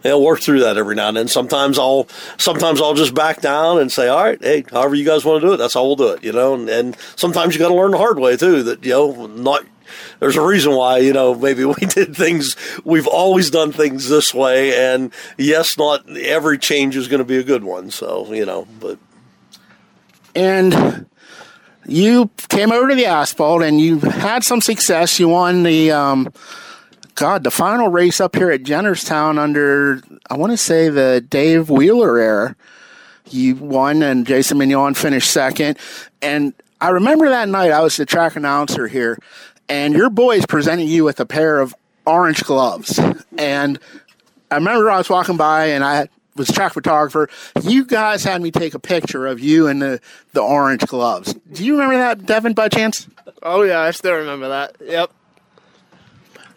you know, work through that every now and then. Sometimes I'll sometimes I'll just back down and say, all right, hey, however you guys want to do it, that's how we'll do it. You know, and, and sometimes you got to learn the hard way too. That you know, not there's a reason why you know maybe we did things we've always done things this way and yes not every change is going to be a good one so you know but. And you came over to the asphalt and you had some success. You won the um, god the final race up here at jennerstown under i want to say the dave wheeler era. You won and jason mignon finished second. And I remember that night I was the track announcer here, and your boys presented you with a pair of orange gloves. And I remember I was walking by and I was track photographer. You guys had me take a picture of you in the, the orange gloves. Do you remember that, Devin, by chance? Oh, yeah, I still remember that. Yep.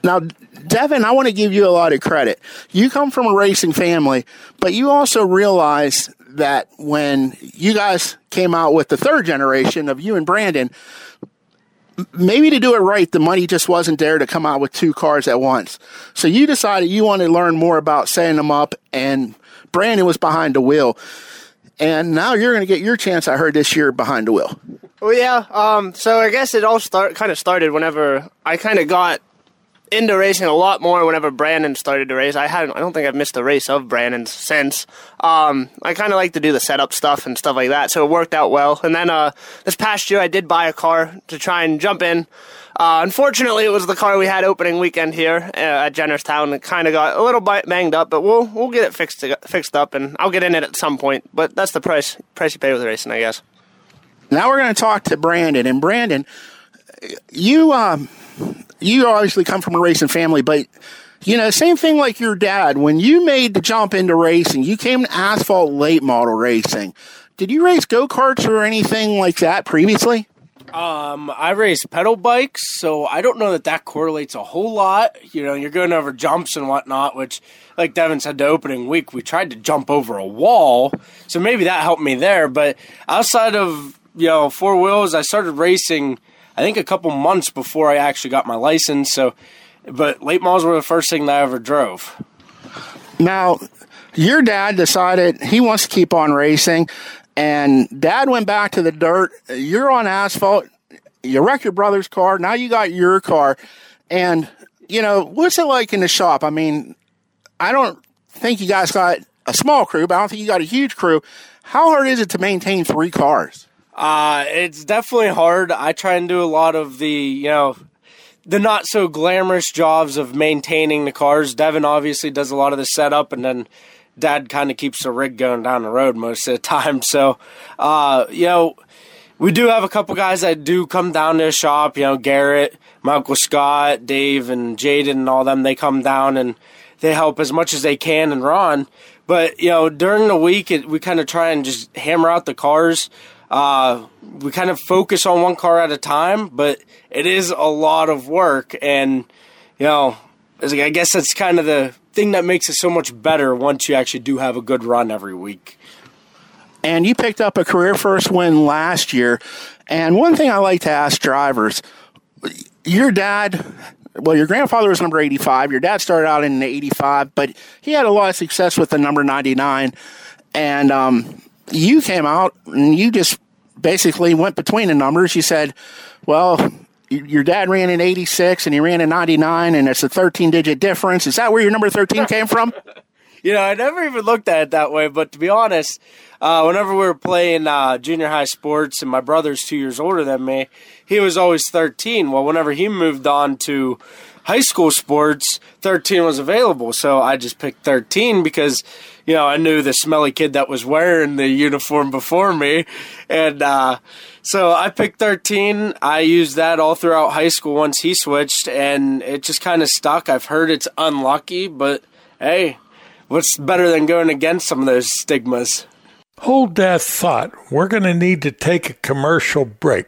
Now, Devin, I want to give you a lot of credit. You come from a racing family, but you also realize that when you guys came out with the third generation of you and Brandon, maybe to do it right, the money just wasn't there to come out with two cars at once. So you decided you wanted to learn more about setting them up, and Brandon was behind the wheel. And now you're going to get your chance. I heard this year behind the wheel. Well, yeah. Um, so I guess it all start kind of started whenever I kind of got into racing a lot more whenever Brandon started to race. I hadn't, I don't think I've missed a race of Brandon's since. Um, I kind of like to do the setup stuff and stuff like that, so it worked out well. And then uh, this past year, I did buy a car to try and jump in. Uh, unfortunately, it was the car we had opening weekend here uh, at Jennerstown. It kind of got a little bit banged up, but we'll we'll get it fixed fixed up, and I'll get in it at some point. But that's the price price you pay with racing, I guess. Now we're going to talk to Brandon, and Brandon, you um, you obviously come from a racing family, but you know, same thing like your dad. When you made the jump into racing, you came to asphalt late model racing. Did you race go karts or anything like that previously? Um, I race pedal bikes, so I don't know that that correlates a whole lot. You know, you're going over jumps and whatnot, which, like Devin said, the opening week we tried to jump over a wall, so maybe that helped me there. But outside of you know four wheels, I started racing I think a couple months before I actually got my license. So, but late models were the first thing that I ever drove. Now, your dad decided he wants to keep on racing, and dad went back to the dirt. You're on asphalt. You wrecked your brother's car. Now you got your car. And, you know, what's it like in the shop? I mean, I don't think you guys got a small crew, but I don't think you got a huge crew. How hard is it to maintain three cars? Uh, it's definitely hard. I try and do a lot of the, you know, the not so glamorous jobs of maintaining the cars. Devin obviously does a lot of the setup, and then Dad kind of keeps the rig going down the road most of the time. So, uh, you know, we do have a couple guys that do come down to the shop. You know, Garrett, Michael Scott, Dave, and Jaden, and all them. They come down and they help as much as they can and Ron. But you know, during the week, it, we kind of try and just hammer out the cars. Uh, we kind of focus on one car at a time, but it is a lot of work. And, you know, I guess that's kind of the thing that makes it so much better once you actually do have a good run every week. And you picked up a career first win last year. And one thing I like to ask drivers your dad, well, your grandfather was number 85. Your dad started out in 85, but he had a lot of success with the number 99. And um, you came out and you just basically went between the numbers. You said, well, your dad ran in 86 and he ran in 99 and it's a 13 digit difference. Is that where your number 13 came from? you know, I never even looked at it that way, but to be honest, uh, whenever we were playing uh, junior high sports and my brother's two years older than me, he was always 13. Well, whenever he moved on to high school sports, 13 was available. So I just picked 13 because, you know, I knew the smelly kid that was wearing the uniform before me. And uh, so I picked 13. I used that all throughout high school once he switched, and it just kind of stuck. I've heard it's unlucky, but hey, what's better than going against some of those stigmas? Hold that thought. We're going to need to take a commercial break.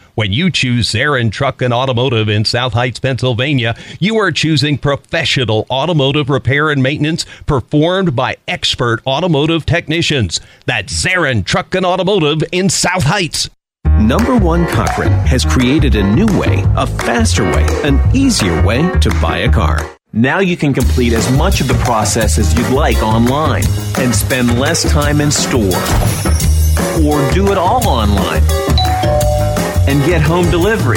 When you choose Zarin Truck and Automotive in South Heights, Pennsylvania, you are choosing professional automotive repair and maintenance performed by expert automotive technicians. That's Zarin Truck and Automotive in South Heights. Number One Cochran has created a new way, a faster way, an easier way to buy a car. Now you can complete as much of the process as you'd like online and spend less time in store. Or do it all online and get home delivery.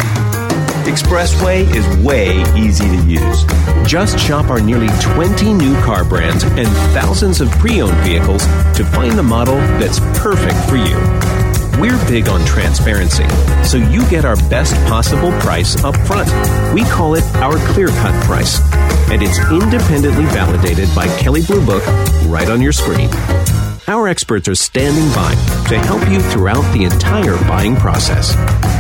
Expressway is way easy to use. Just shop our nearly 20 new car brands and thousands of pre owned vehicles to find the model that's perfect for you. We're big on transparency, so you get our best possible price up front. We call it our clear cut price, and it's independently validated by Kelley Blue Book right on your screen. Our experts are standing by to help you throughout the entire buying process.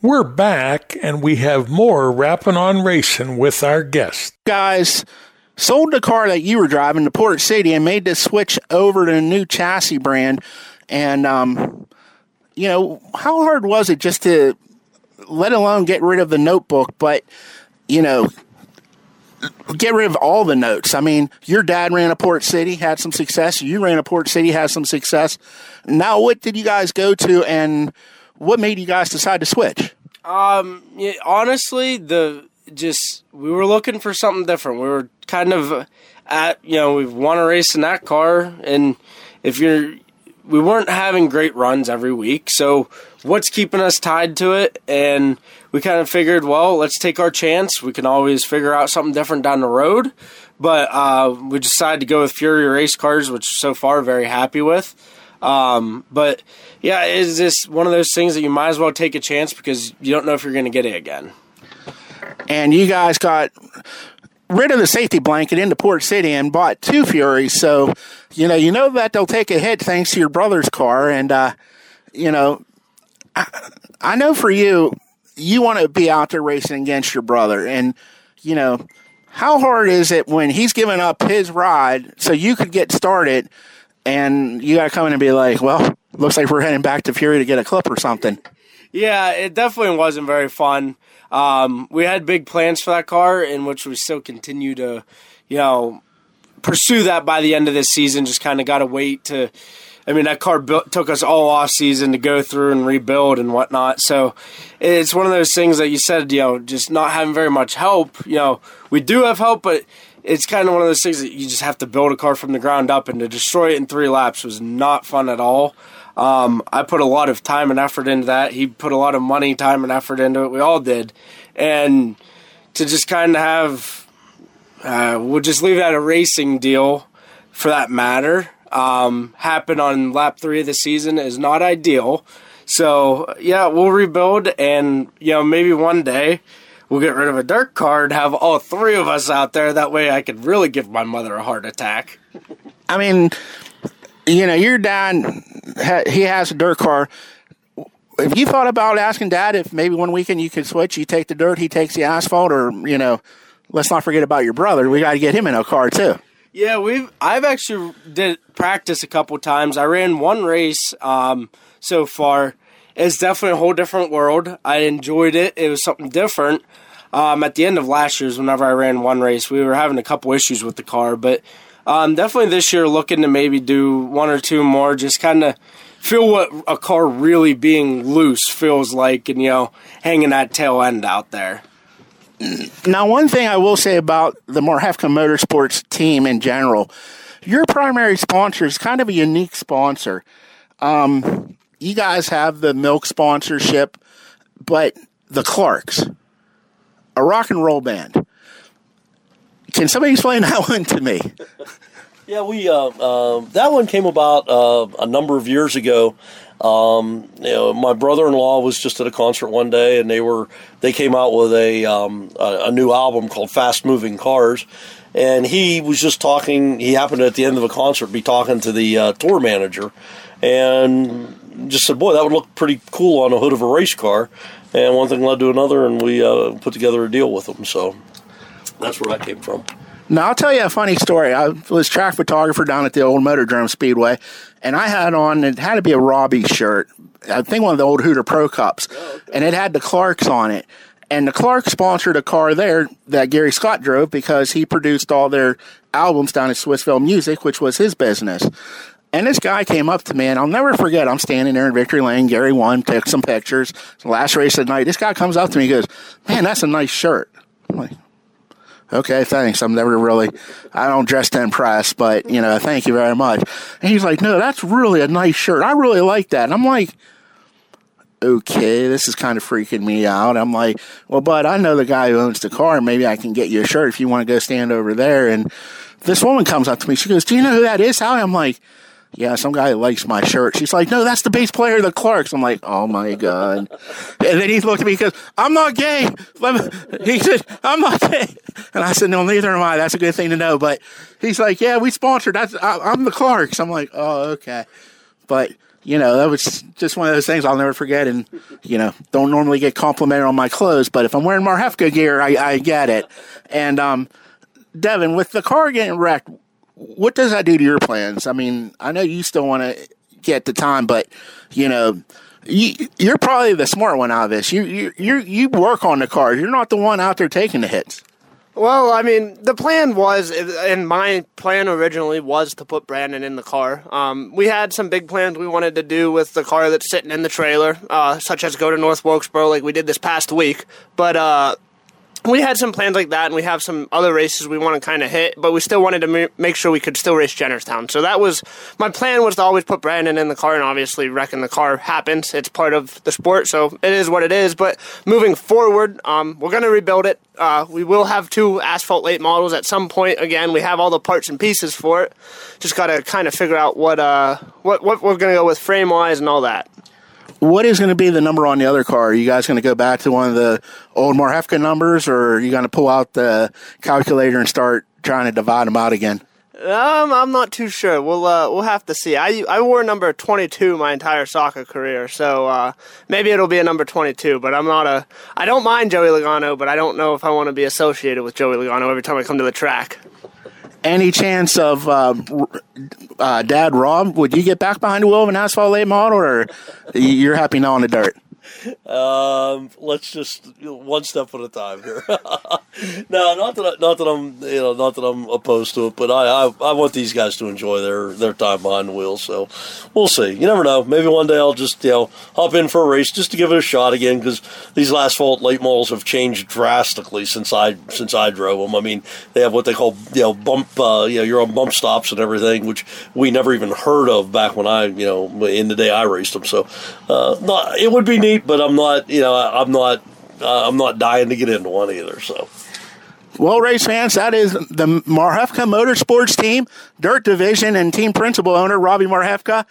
We're back and we have more Rappin' on Racing with our guest. Guys, sold the car that you were driving to Port City and made the switch over to a new chassis brand. And, um, you know, how hard was it just to, let alone get rid of the notebook, but, you know, get rid of all the notes. I mean, your dad ran a Port City, had some success. You ran a Port City, had some success. Now, what did you guys go to, and what made you guys decide to switch? Um, yeah, honestly, the just we were looking for something different. We were kind of at you know we want to race in that car, and if you're we weren't having great runs every week, so what's keeping us tied to it? And we kind of figured, well, let's take our chance. We can always figure out something different down the road. But uh, we decided to go with Fury race cars, which so far very happy with. Um, but yeah, it's just one of those things that you might as well take a chance because you don't know if you're going to get it again. And you guys got rid of the safety blanket into Port City and bought two Furies. So, you know, you know that they'll take a hit thanks to your brother's car. And, uh, you know, I, I know for you, you want to be out there racing against your brother. And, you know, how hard is it when he's giving up his ride so you could get started and you got to come in and be like, well, looks like we're heading back to Fury to get a clip or something? Yeah, it definitely wasn't very fun. Um, we had big plans for that car, in which we still continue to, you know, pursue that by the end of this season. Just kind of got to wait to. I mean, that car built, took us all off season to go through and rebuild and whatnot. So it's one of those things that you said, you know, just not having very much help. You know, we do have help, but it's kind of one of those things that you just have to build a car from the ground up, and to destroy it in three laps was not fun at all. Um, I put a lot of time and effort into that. He put a lot of money, time, and effort into it. We all did, and to just kind of have, uh, we'll just leave that a racing deal, for that matter. Um, happen on lap three of the season is not ideal. So yeah, we'll rebuild, and you know maybe one day we'll get rid of a dirt car and have all three of us out there. That way, I could really give my mother a heart attack. I mean, you know, your dad, he has a dirt car. Have you thought about asking dad if maybe one weekend you could switch? You take the dirt, he takes the asphalt, or, you know, let's not forget about your brother. We got to get him in a car too. Yeah, we've I've actually did practice a couple times. I ran one race um, so far, it's definitely a whole different world. I enjoyed it. It was something different. Um, at the end of last year's, whenever I ran one race, we were having a couple issues with the car, but um, definitely this year looking to maybe do one or two more, just kind of feel what a car really being loose feels like, and you know, hanging that tail end out there. Now, one thing I will say about the Marhefka Motorsports team in general, your primary sponsor is kind of a unique sponsor. Um, you guys have the milk sponsorship, but the Clarks, a rock and roll band. Can somebody explain that one to me? Yeah, we uh, uh, that one came about uh, a number of years ago. Um, you know, my brother-in-law was just at a concert one day, and they were they came out with a um, a, a, new album called Fast Moving Cars, and he was just talking. He happened at the end of a concert be talking to the uh, tour manager, and just said, "Boy, that would look pretty cool on the hood of a race car." And one thing led to another, and we uh, put together a deal with them. So that's where I came from. Now I'll tell you a funny story. I was track photographer down at the old Motordrome Speedway, and I had on it had to be a Robbie shirt. I think one of the old Hooter Pro Cups, oh, okay. and it had the Clarks on it. And the Clarks sponsored a car there that Gary Scott drove because he produced all their albums down at Swissville Music, which was his business. And this guy came up to me, and I'll never forget. I'm standing there in Victory Lane. Gary won, took some pictures. Last race of the night, this guy comes up to me, and goes, "Man, that's a nice shirt." I'm like, okay, thanks. I'm never really, I don't dress to impress, but, you know, thank you very much. And he's like, no, that's really a nice shirt. I really like that. And I'm like, okay, this is kind of freaking me out. I'm like, well, but I know the guy who owns the car. Maybe I can get you a shirt if you want to go stand over there. And this woman comes up to me. She goes, do you know who that is, Howie? I'm like, yeah, some guy likes my shirt. She's like, no, that's the bass player of the Clarks. I'm like, oh my God. and then he looked at me because I'm not gay. He said, I'm not gay. And I said, no, neither am I. That's a good thing to know. But he's like, yeah, we sponsored. That's, I, am the Clarks. I'm like, oh, okay. But, you know, that was just one of those things I'll never forget. And, you know, don't normally get complimented on my clothes, but if I'm wearing Marhefka gear, I, I get it. And, um, Devin, with the car getting wrecked, what does that do to your plans? I mean, I know you still want to get the time, but you know, you, are probably the smart one out of this. You you you you work on the cars. You're not the one out there taking the hits. Well, I mean, the plan was, and my plan originally was to put Brandon in the car. Um, we had some big plans we wanted to do with the car that's sitting in the trailer, uh, such as go to North Wilkesboro like we did this past week. But uh, we had some plans like that, and we have some other races we want to kind of hit, but we still wanted to make sure we could still race Jennerstown. So that was my plan was to always put Brandon in the car, and obviously wrecking the car happens. It's part of the sport, so it is what it is. But moving forward, um, we're going to rebuild it. Uh, we will have two asphalt late models at some point. Again, we have all the parts and pieces for it. Just got to kind of figure out what uh, what what we're going to go with frame wise and all that what is going to be the number on the other car? Are you guys going to go back to one of the old Marhefka numbers, or are you going to pull out the calculator and start trying to divide them out again? Um, I'm not too sure. We'll uh, we'll have to see. I I wore number 22 my entire soccer career, so uh, maybe it'll be a number 22. But I'm not a. I don't mind Joey Logano, but I don't know if I want to be associated with Joey Logano every time I come to the track any chance of uh, uh, Dad Rob? Would you get back behind the wheel of an asphalt late model, or you're happy now on the dirt? Um, let's just one step at a time here. no, not that I, not that I'm you know not that I'm opposed to it, but I, I, I want these guys to enjoy their their time behind the wheel. So we'll see. You never know. Maybe one day I'll just you know hop in for a race just to give it a shot again because these last asphalt late models have changed drastically since I since I drove them. I mean they have what they call you know bump uh, you know you're on bump stops and everything, which we never even heard of back when I you know in the day I raced them. So uh, not, it would be neat but I'm not, you know, I'm not, uh, I'm not dying to get into one either. So. Well, race fans, that is the Marhefka Motorsports team, dirt division, and team principal owner Robbie Marhefka.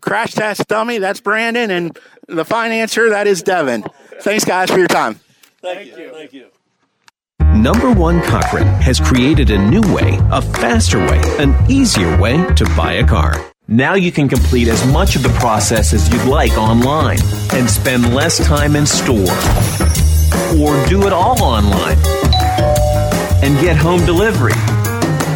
Crash test dummy, that's Brandon, and the financer, that is Devin. Thanks, guys, for your time. Thank, Thank you. Thank you. Number One Cochran has created a new way, a faster way, an easier way to buy a car. Now you can complete as much of the process as you'd like online and spend less time in store. Or do it all online and get home delivery.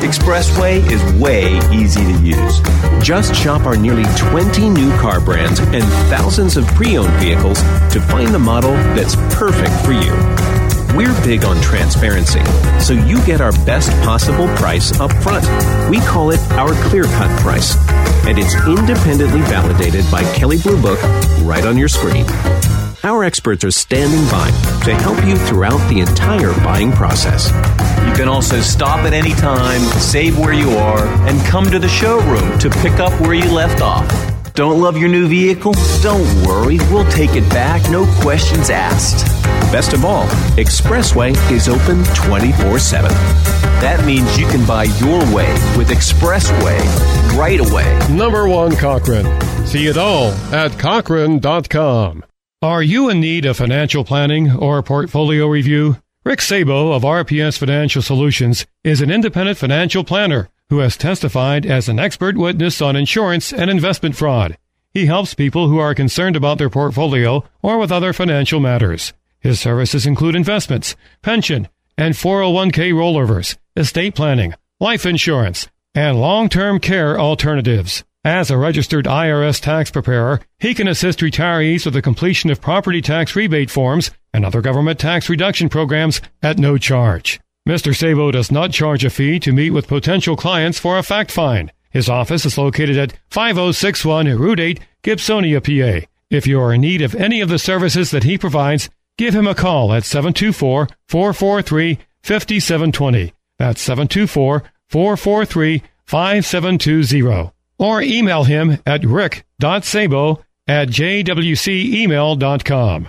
Expressway is way easy to use. Just shop our nearly 20 new car brands and thousands of pre owned vehicles to find the model that's perfect for you. We're big on transparency, so you get our best possible price up front. We call it our clear cut price, and it's independently validated by Kelley Blue Book right on your screen. Our experts are standing by to help you throughout the entire buying process. You can also stop at any time, save where you are, and come to the showroom to pick up where you left off. Don't love your new vehicle? Don't worry, we'll take it back, no questions asked. Best of all, Expressway is open 24 7. That means you can buy your way with Expressway right away. Number one Cochran. See it all at Cochran.com. Are you in need of financial planning or portfolio review? Rick Sabo of RPS Financial Solutions is an independent financial planner who has testified as an expert witness on insurance and investment fraud. He helps people who are concerned about their portfolio or with other financial matters. His services include investments, pension, and 401k rollovers, estate planning, life insurance, and long-term care alternatives. As a registered IRS tax preparer, he can assist retirees with the completion of property tax rebate forms and other government tax reduction programs at no charge. Mr. Sabo does not charge a fee to meet with potential clients for a fact find. His office is located at 5061 Route 8, Gibsonia, PA. If you are in need of any of the services that he provides, give him a call at 724 443 5720. That's 724 443 5720 or email him at rick.sabo at jwcemail.com.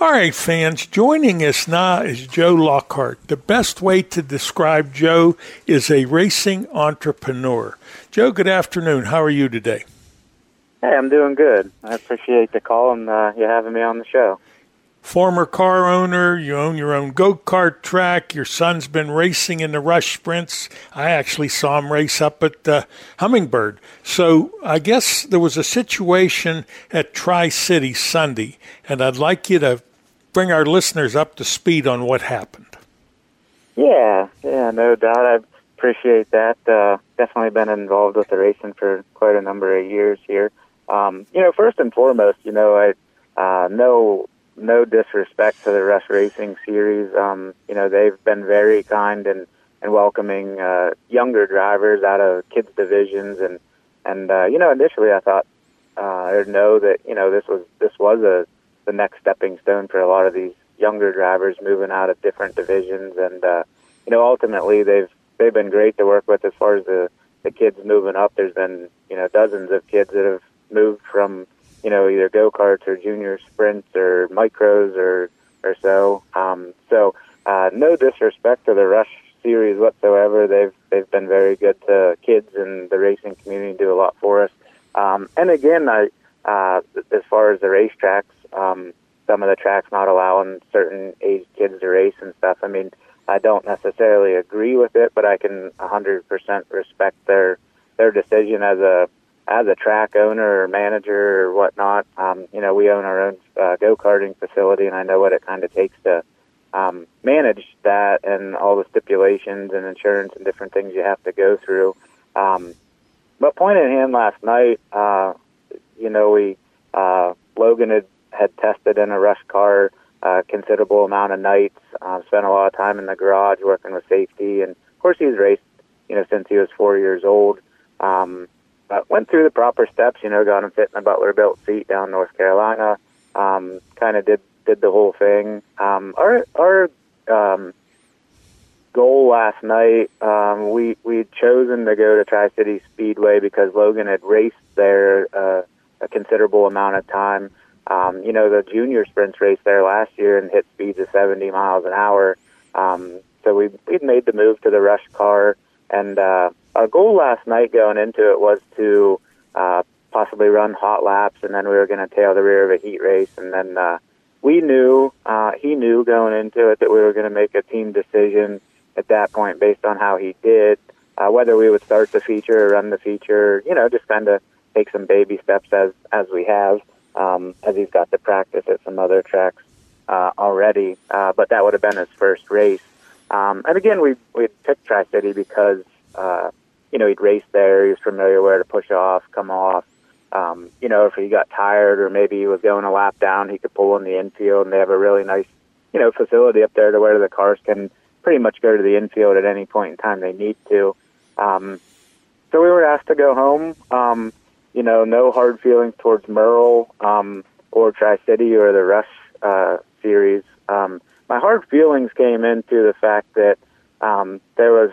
All right, fans, joining us now is Joe Lockhart. The best way to describe Joe is a racing entrepreneur. Joe, good afternoon. How are you today? Hey, I'm doing good. I appreciate the call and uh, you having me on the show former car owner. You own your own go kart track. Your son's been racing in the rush sprints. I actually saw him race up at uh, Hummingbird. So I guess there was a situation at Tri City Sunday, and I'd like you to bring our listeners up to speed on what happened. Yeah, yeah, no doubt. I appreciate that. Uh, definitely been involved with the racing for quite a number of years here. Um, you know, first and foremost, you know, I uh, know no disrespect to the Rush Racing series. Um, you know, they've been very kind and, and welcoming uh, younger drivers out of kids divisions and and uh, you know, initially I thought uh, I know that you know this was this was a the next stepping stone for a lot of these younger drivers moving out of different divisions and uh, you know ultimately they've they've been great to work with as far as the the kids moving up. There's been you know dozens of kids that have moved from you know, either go karts or junior sprints or micros or or so. Um, so uh, no disrespect to the Rush series whatsoever. They've they've been very good to kids and the racing community. Do a lot for us. Um, and again, I uh, as far as the racetracks, um, some of the tracks not allowing certain age kids to race and stuff. I mean, I don't necessarily agree with it, but I can 100% respect their their decision as a as a track owner or manager or whatnot, um, you know, we own our own uh, go karting facility, and I know what it kind of takes to um, manage that and all the stipulations and insurance and different things you have to go through. Um, but point in hand last night, uh, you know, we uh, Logan had had tested in a rush car a uh, considerable amount of nights, uh, spent a lot of time in the garage working with safety, and of course he's raced, you know, since he was four years old. Um, uh, went through the proper steps. You know, got him fit in a Butler built seat down North Carolina. Um, kind of did did the whole thing. Um, our our um, goal last night, um, we we'd chosen to go to Tri City Speedway because Logan had raced there uh, a considerable amount of time. Um, you know, the junior sprints raced there last year and hit speeds of 70 miles an hour. Um, so we we'd made the move to the rush car, and uh, our goal last night going into it was to uh, possibly run hot laps, and then we were going to tail the rear of a heat race, and then uh, we knew uh, he knew going into it that we were going to make a team decision at that point based on how he did, uh, whether we would start the feature or run the feature. You know, just kind of take some baby steps as as we have, um, as he's got to practice at some other tracks uh, already. Uh, but that would have been his first race. Um, and again, we we picked Tri City because uh, you know he'd race there. He was familiar where to push off, come off. Um, you know, if he got tired or maybe he was going a lap down, he could pull in the infield, and they have a really nice, you know, facility up there to where the cars can pretty much go to the infield at any point in time they need to. Um, so we were asked to go home. Um, you know, no hard feelings towards Merle um, or Tri City or the Rush uh, series. Um, my hard feelings came into the fact that um, there was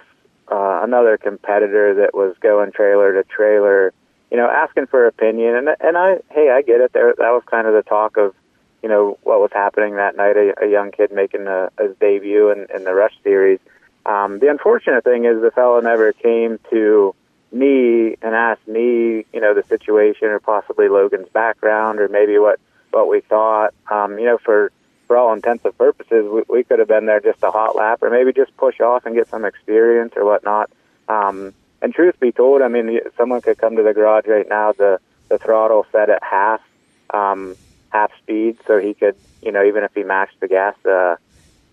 uh, another competitor that was going trailer to trailer, you know, asking for opinion. And and I, hey, I get it. There, that was kind of the talk of, you know, what was happening that night. A, a young kid making a, his debut in, in the Rush series. Um, the unfortunate thing is the fellow never came to me and asked me, you know, the situation or possibly Logan's background or maybe what what we thought. Um, you know, for for all intents and purposes, we, we could have been there just a hot lap or maybe just push off and get some experience or whatnot. Um, and truth be told, I mean, someone could come to the garage right now, the the throttle set at half um, half speed, so he could, you know, even if he mashed the gas, uh,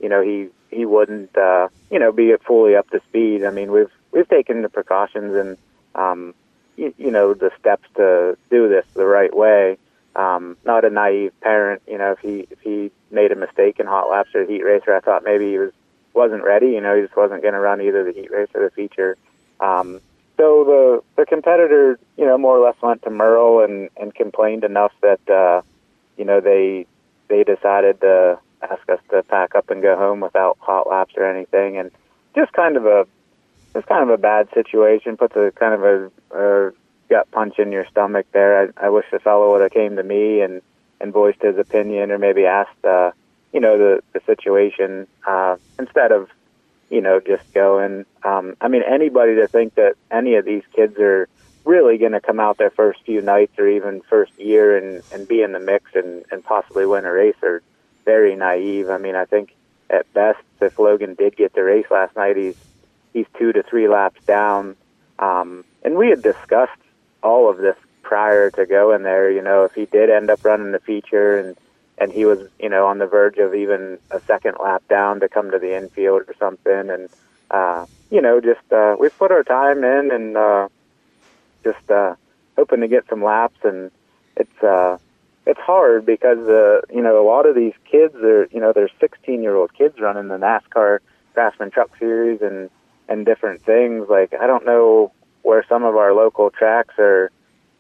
you know, he he wouldn't, uh, you know, be fully up to speed. I mean, we've we've taken the precautions and um, you, you know the steps to do this the right way. Um, not a naive parent, you know. If he if he made a mistake in hot laps or heat racer, I thought maybe he was wasn't ready. You know, he just wasn't going to run either the heat race or the feature. Um, so the the competitor, you know, more or less went to Merle and and complained enough that uh, you know they they decided to ask us to pack up and go home without hot laps or anything, and just kind of a it's kind of a bad situation. Puts a kind of a, a gut punch in your stomach there. I, I wish the fellow would have came to me and and voiced his opinion, or maybe asked, uh, you know, the the situation uh, instead of, you know, just going. Um, I mean, anybody to think that any of these kids are really going to come out their first few nights or even first year and and be in the mix and and possibly win a race are very naive. I mean, I think at best, if Logan did get the race last night, he's he's two to three laps down. Um, and we had discussed all of this prior to going there. You know, if he did end up running the feature and and he was, you know, on the verge of even a second lap down to come to the infield or something, and uh, you know, just uh, we put our time in and uh, just uh, hoping to get some laps, and it's uh, it's hard because uh, you know a lot of these kids are, you know, they're 16 year old kids running the NASCAR Craftsman Truck Series and and different things. Like I don't know where some of our local tracks are,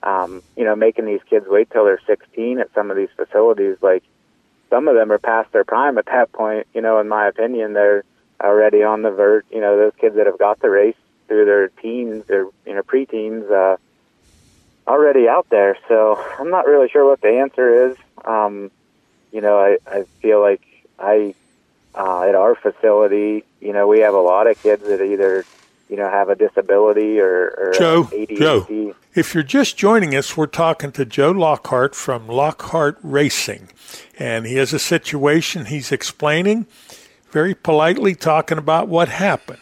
um, you know, making these kids wait till they're 16 at some of these facilities. Like some of them are past their prime at that point. You know, in my opinion, they're already on the verge. You know, those kids that have got the race through their teens or you know preteens, uh, already out there. So I'm not really sure what the answer is. Um, you know, I, I feel like I uh, at our facility, you know, we have a lot of kids that either, you know, have a disability or, or Joe, ADHD. Joe, if you're just joining us, we're talking to Joe Lockhart from Lockhart Racing, and he has a situation he's explaining, very politely talking about what happened.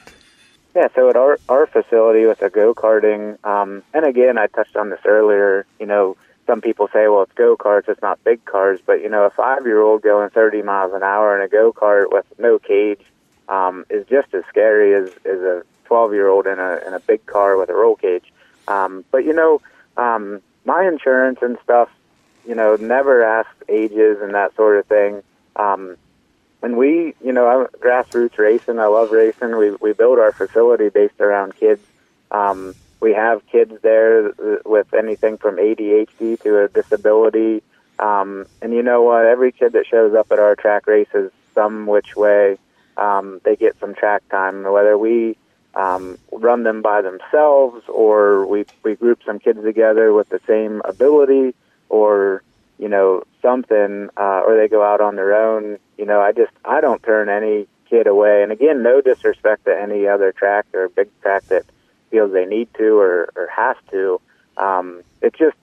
Yeah, so at our our facility with the go karting, um, and again, I touched on this earlier. You know, some people say, well, it's go karts, it's not big cars. But you know, a five year old going 30 miles an hour in a go kart with no cage um, is just as scary as, as a 12 year old in a in a big car with a roll cage. Um, but you know, um, my insurance and stuff, you know, never asked ages and that sort of thing. Um, and we, you know, I'm grassroots racing. I love racing. We we build our facility based around kids. Um, we have kids there with anything from ADHD to a disability. Um, and you know what? Every kid that shows up at our track races, some which way, um, they get some track time. Whether we um, run them by themselves or we we group some kids together with the same ability, or you know something, uh, or they go out on their own. You know, I just I don't turn any kid away. And again, no disrespect to any other track or big track that feels they need to or, or has to. Um, it's just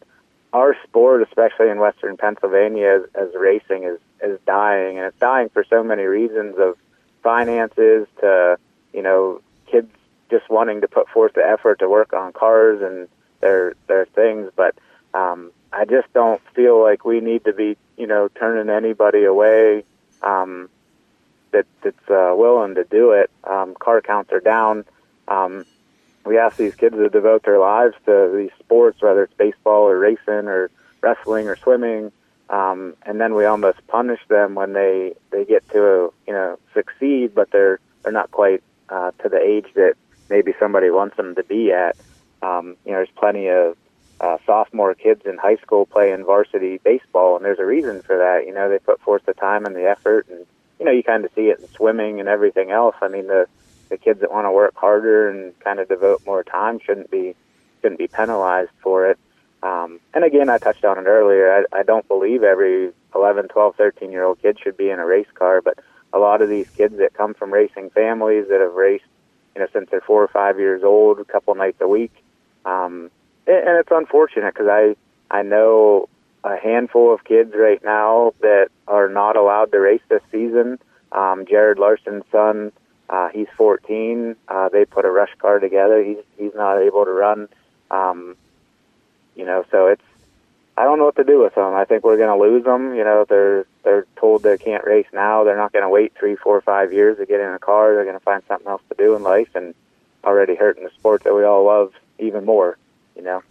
our sport, especially in Western Pennsylvania, as, as racing is is dying, and it's dying for so many reasons of finances to you know kids just wanting to put forth the effort to work on cars and their their things, but um, I just don't feel like we need to be you know turning anybody away um, that that's uh, willing to do it. Um, car counts are down. Um, we ask these kids to devote their lives to these sports, whether it's baseball or racing or wrestling or swimming, um, and then we almost punish them when they they get to you know succeed, but they're they're not quite uh, to the age that maybe somebody wants them to be at. Um, you know, there's plenty of uh, sophomore kids in high school playing varsity baseball, and there's a reason for that. You know, they put forth the time and the effort, and you know, you kind of see it in swimming and everything else. I mean, the the kids that want to work harder and kind of devote more time shouldn't be shouldn't be penalized for it. Um, and again, I touched on it earlier. I, I don't believe every 11, 12, 13 year old kid should be in a race car, but a lot of these kids that come from racing families that have raced, you know, since they're four or five years old, a couple nights a week. Um, and it's unfortunate because I I know a handful of kids right now that are not allowed to race this season. Um, Jared Larson's son, uh, he's 14. Uh, they put a rush car together. He's he's not able to run. Um, you know, so it's I don't know what to do with them. I think we're going to lose them. You know, they're they're told they can't race now. They're not going to wait three, four, five years to get in a car. They're going to find something else to do in life, and already hurting the sport that we all love even more. You know.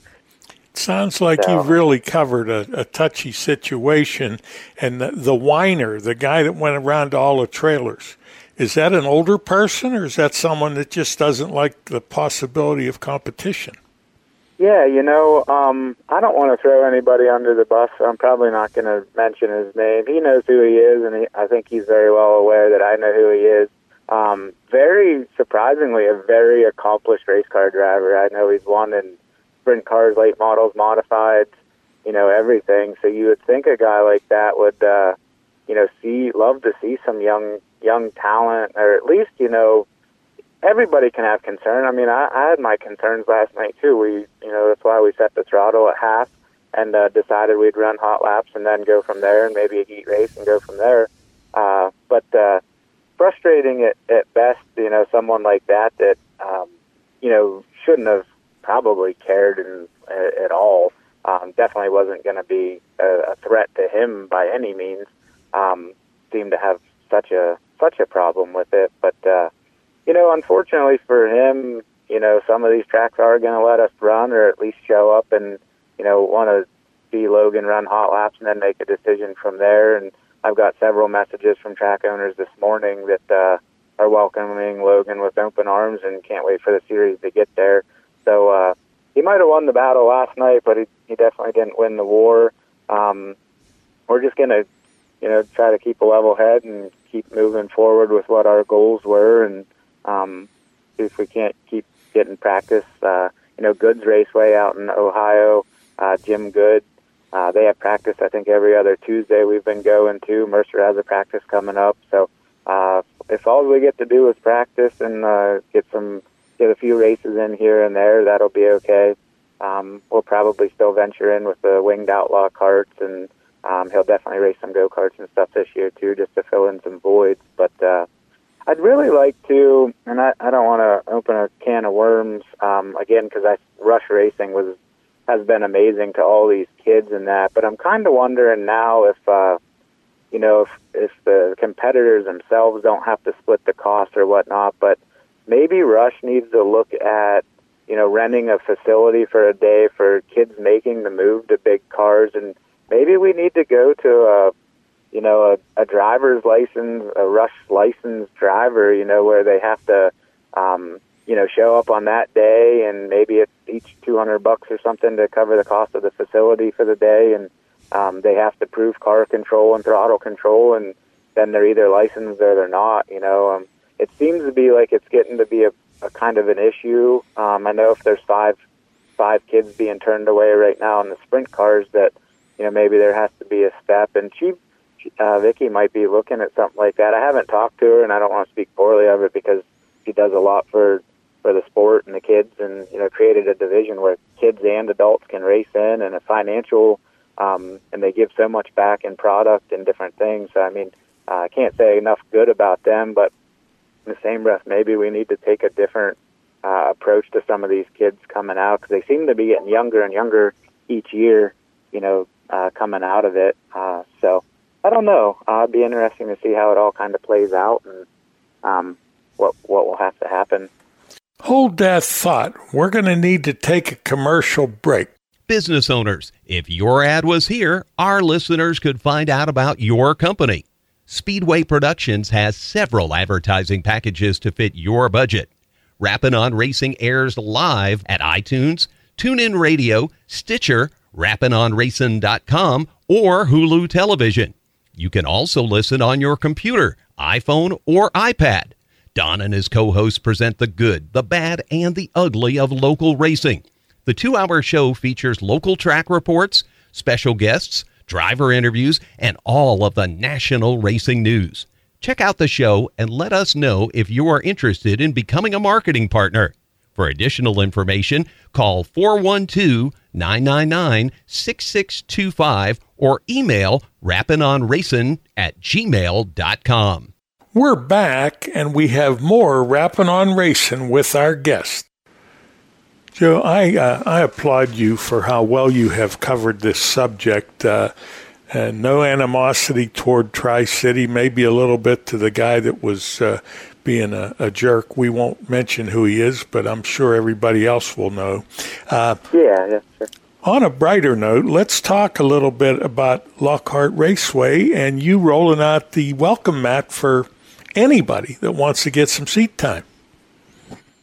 Sounds like So- you've really covered a, a touchy situation. And the, the whiner, the guy that went around to all the trailers, is that an older person or is that someone that just doesn't like the possibility of competition? Yeah, you know, um, I don't want to throw anybody under the bus. I'm probably not going to mention his name. He knows who he is, and he, I think he's very well aware that I know who he is. Um, very surprisingly, a very accomplished race car driver. I know he's won in sprint cars, late models, modified, you know, everything. So you would think a guy like that would, uh, you know, see love to see some young young talent, or at least you know everybody can have concern. I mean, I, I had my concerns last night too. We, you know, that's why we set the throttle at half and uh, decided we'd run hot laps and then go from there, and maybe a heat race and go from there. Uh, but uh, frustrating at, at best. You know, someone like that that um, you know shouldn't have probably cared in, uh, at all. Um, definitely wasn't going to be a, a threat to him by any means. Um, seemed to have such a such a problem with it, but. Uh, you know, unfortunately for him, you know, some of these tracks are going to let us run or at least show up and, you know, want to see Logan run hot laps and then make a decision from there. And I've got several messages from track owners this morning that uh, are welcoming Logan with open arms and can't wait for the series to get there. So uh, he might have won the battle last night, but he, he definitely didn't win the war. Um, we're just going to, you know, try to keep a level head and keep moving forward with what our goals were and um, if we can't keep getting practice. Uh, you know, Goods Raceway out in Ohio, uh, Jim Good, uh, they have practice, I think, every other Tuesday we've been going to. Mercer has a practice coming up. So uh, if all we get to do is practice and uh, get some, get a few races in here and there, that'll be okay. Um, we'll probably still venture in with the winged outlaw karts, and um, he'll definitely race some go karts and stuff this year too, just to fill in some voids. But uh, I'd really like to, and I, I don't want to open a can of worms um, again because rush racing was has been amazing to all these kids and that. But I'm kind of wondering now if uh, you know if if the competitors themselves don't have to split the cost or whatnot, but maybe Rush needs to look at you know renting a facility for a day for kids making the move to big cars, and maybe we need to go to a you know, a, a driver's license, a rush licensed driver, you know, where they have to, um, you know, show up on that day and maybe it's each 200 bucks or something to cover the cost of the facility for the day. And, um, they have to prove car control and throttle control and then they're either licensed or they're not, you know, um, it seems to be like it's getting to be a, a kind of an issue. Um, I know if there's five, five kids being turned away right now in the sprint cars that, you know, maybe there has to be a step and she, uh, Vicky might be looking at something like that. I haven't talked to her, and I don't want to speak poorly of it because she does a lot for for the sport and the kids, and you know created a division where kids and adults can race in, and a financial, um, and they give so much back in product and different things. So I mean, uh, I can't say enough good about them, but in the same breath, maybe we need to take a different uh, approach to some of these kids coming out because they seem to be getting younger and younger each year. You know, uh, coming out of it. Uh, so I don't know. Uh, it'd be interesting to see how it all kind of plays out and um, what what will have to happen. Hold that thought. We're going to need to take a commercial break. Business owners, if your ad was here, our listeners could find out about your company. Speedway Productions has several advertising packages to fit your budget. Rappin' on Racing airs live at iTunes, TuneIn Radio, Stitcher, rappinonracing.com, or Hulu Television. You can also listen on your computer, iPhone, or iPad. Don and his co hosts present the good, the bad, and the ugly of local racing. The two hour show features local track reports, special guests, driver interviews, and all of the national racing news. Check out the show and let us know if you are interested in becoming a marketing partner. For additional information, call 412 999 6625 or email rappinonracing at gmail.com. We're back and we have more Rappin' on Racing with our guest. Joe, I, uh, I applaud you for how well you have covered this subject. Uh, and no animosity toward Tri City, maybe a little bit to the guy that was uh, being a, a, jerk. We won't mention who he is, but I'm sure everybody else will know. Uh, yeah, yeah, sure. On a brighter note, let's talk a little bit about Lockhart Raceway and you rolling out the welcome mat for anybody that wants to get some seat time.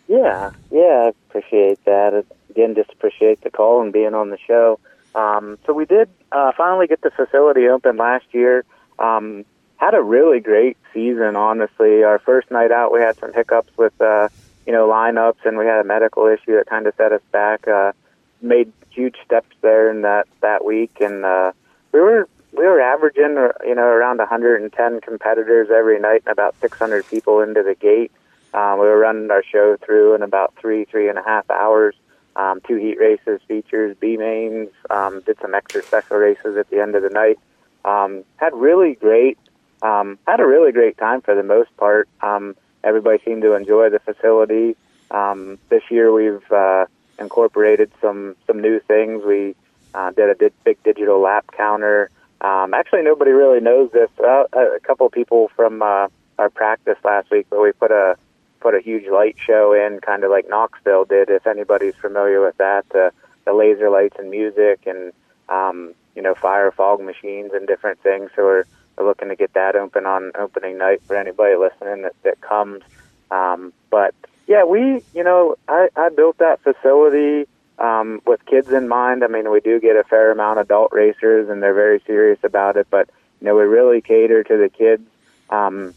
Yeah, yeah, I appreciate that. Again, just appreciate the call and being on the show. Um, so we did uh, finally get the facility open last year. Um, had a really great season, honestly. Our first night out, we had some hiccups with, uh, you know, lineups, and we had a medical issue that kind of set us back. Uh, made huge steps there in that that week, and uh, we were we were averaging uh, you know around 110 competitors every night and about 600 people into the gate. Um, we were running our show through in about three three and a half hours. Um, two heat races, features, B mains, um, did some extra special races at the end of the night. Um, had really great, um, had a really great time for the most part. Um, everybody seemed to enjoy the facility. Um, this year we've uh, incorporated some some new things. We uh, did a did big digital lap counter. Um, actually, nobody really knows this. Uh, a couple people from uh, our practice last week, but we put a put a huge light show in, kind of like Knoxville did. If anybody's familiar with that, the the laser lights and music, and um, you know, fire fog machines and different things. So we're, we're looking to get that open on opening night for anybody listening that, that comes. Um, but yeah, we, you know, I, I built that facility um, with kids in mind. I mean, we do get a fair amount of adult racers, and they're very serious about it. But you know, we really cater to the kids, um,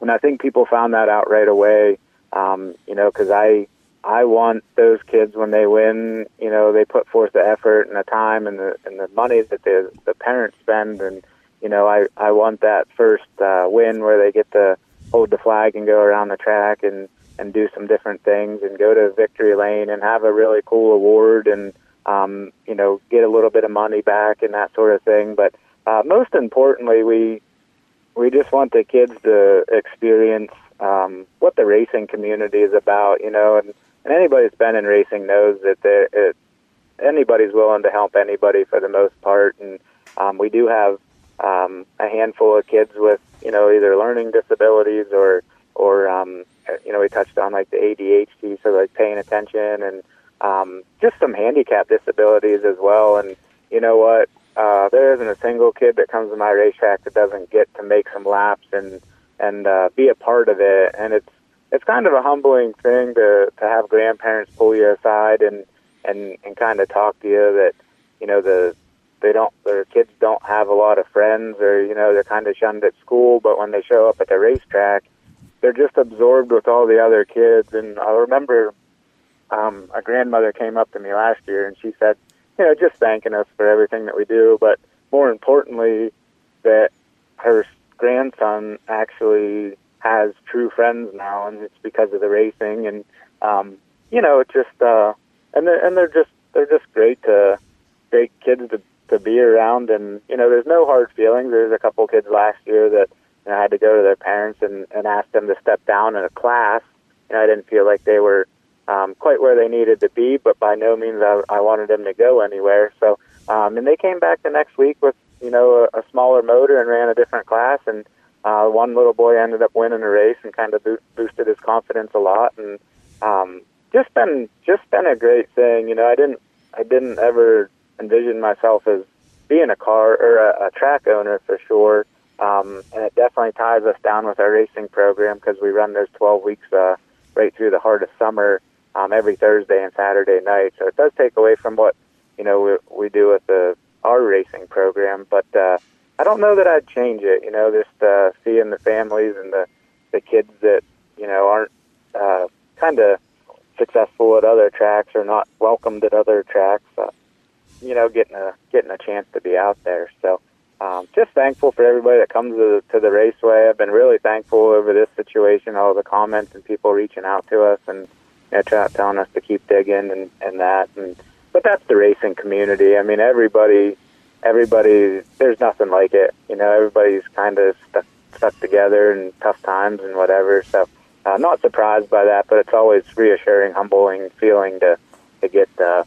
and I think people found that out right away. Um, you know, because I I want those kids when they win. You know, they put forth the effort and the time and the and the money that the the parents spend, and you know, I I want that first uh, win where they get to hold the flag and go around the track and and do some different things and go to victory lane and have a really cool award and um, you know get a little bit of money back and that sort of thing. But uh, most importantly, we we just want the kids to experience um, what the racing community is about. You know, and, and anybody that's been in racing knows that it, anybody's willing to help anybody for the most part. And um, we do have um, a handful of kids with you know either learning disabilities or or um, you know we touched on like the ADHD, so like paying attention and um, just some handicap disabilities as well. And you know what? Uh, there isn't a single kid that comes to my racetrack that doesn't get to make some laps and and uh, be a part of it. And it's it's kind of a humbling thing to to have grandparents pull you aside and and and kind of talk to you that you know the they don't their kids don't have a lot of friends or you know they're kind of shunned at school but when they show up at the racetrack they're just absorbed with all the other kids. And I remember um, a grandmother came up to me last year and she said, you know, just thanking us for everything that we do, but more importantly, that her grandson actually has true friends now, and it's because of the racing. And um, you know, it's just uh, and they're, and they're just they're just great to great kids to to be around, and you know, there's no hard feelings. There's a couple kids last year that you know, I had to go to their parents and and ask them to step down in a class. You know, I didn't feel like they were um, quite where they needed to be, but by no means I, I wanted them to go anywhere. So, um, and they came back the next week with you know a, a smaller motor and ran a different class, and uh, one little boy ended up winning a race and kind of bo- boosted his confidence a lot, and um, just been just been a great thing. You know, I didn't I didn't ever envision myself as being a car or a, a track owner for sure. Um, and it definitely ties us down with our racing program because we run those 12 weeks uh, right through the heart of summer um, every Thursday and Saturday night. So it does take away from what you know we, we do with the our racing program, but uh, I don't know that I'd change it. You know, just uh, seeing the families and the the kids that you know aren't uh, kind of successful at other tracks or not welcomed at other tracks. Uh, you know, getting a getting a chance to be out there. So. Um, just thankful for everybody that comes to the, to the raceway. I've been really thankful over this situation, all the comments and people reaching out to us and you know, try, telling us to keep digging and, and that. And but that's the racing community. I mean, everybody, everybody. There's nothing like it. You know, everybody's kind of stuck stuck together in tough times and whatever. So, uh, not surprised by that, but it's always reassuring, humbling feeling to to get uh,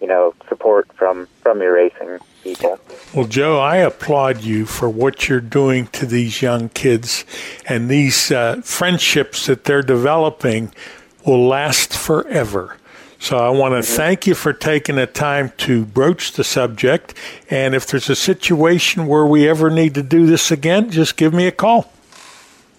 you know support from from your racing people. Well, Joe, I applaud you for what you're doing to these young kids and these uh, friendships that they're developing will last forever. So I want to thank you for taking the time to broach the subject. And if there's a situation where we ever need to do this again, just give me a call.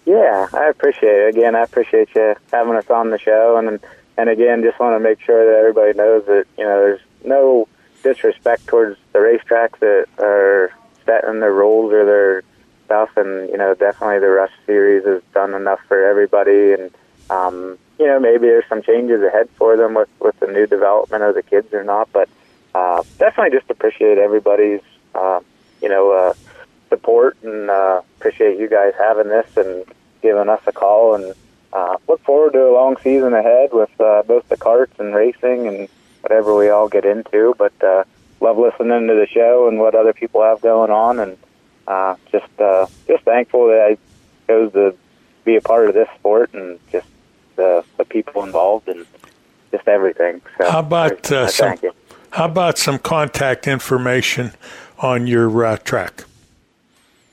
Yeah, I appreciate it. Again, I appreciate you having us on the show, and and again, just want to make sure that everybody knows that you know there's no disrespect towards the racetracks that are setting their rules or their stuff, and you know definitely the Rush Series has done enough for everybody, and um, you know maybe there's some changes ahead for them with with the new development of the kids or not, but uh, definitely just appreciate everybody's uh, you know uh, support and uh, appreciate you guys having this and giving us a call and uh, look forward to a long season ahead with uh, both the karts and racing and whatever we all get into. But uh, love listening to the show and what other people have going on, and uh, just uh, just thankful that I chose to be a part of this sport and just the the people involved and just everything. So How about uh, some? How about some contact information on your uh, track?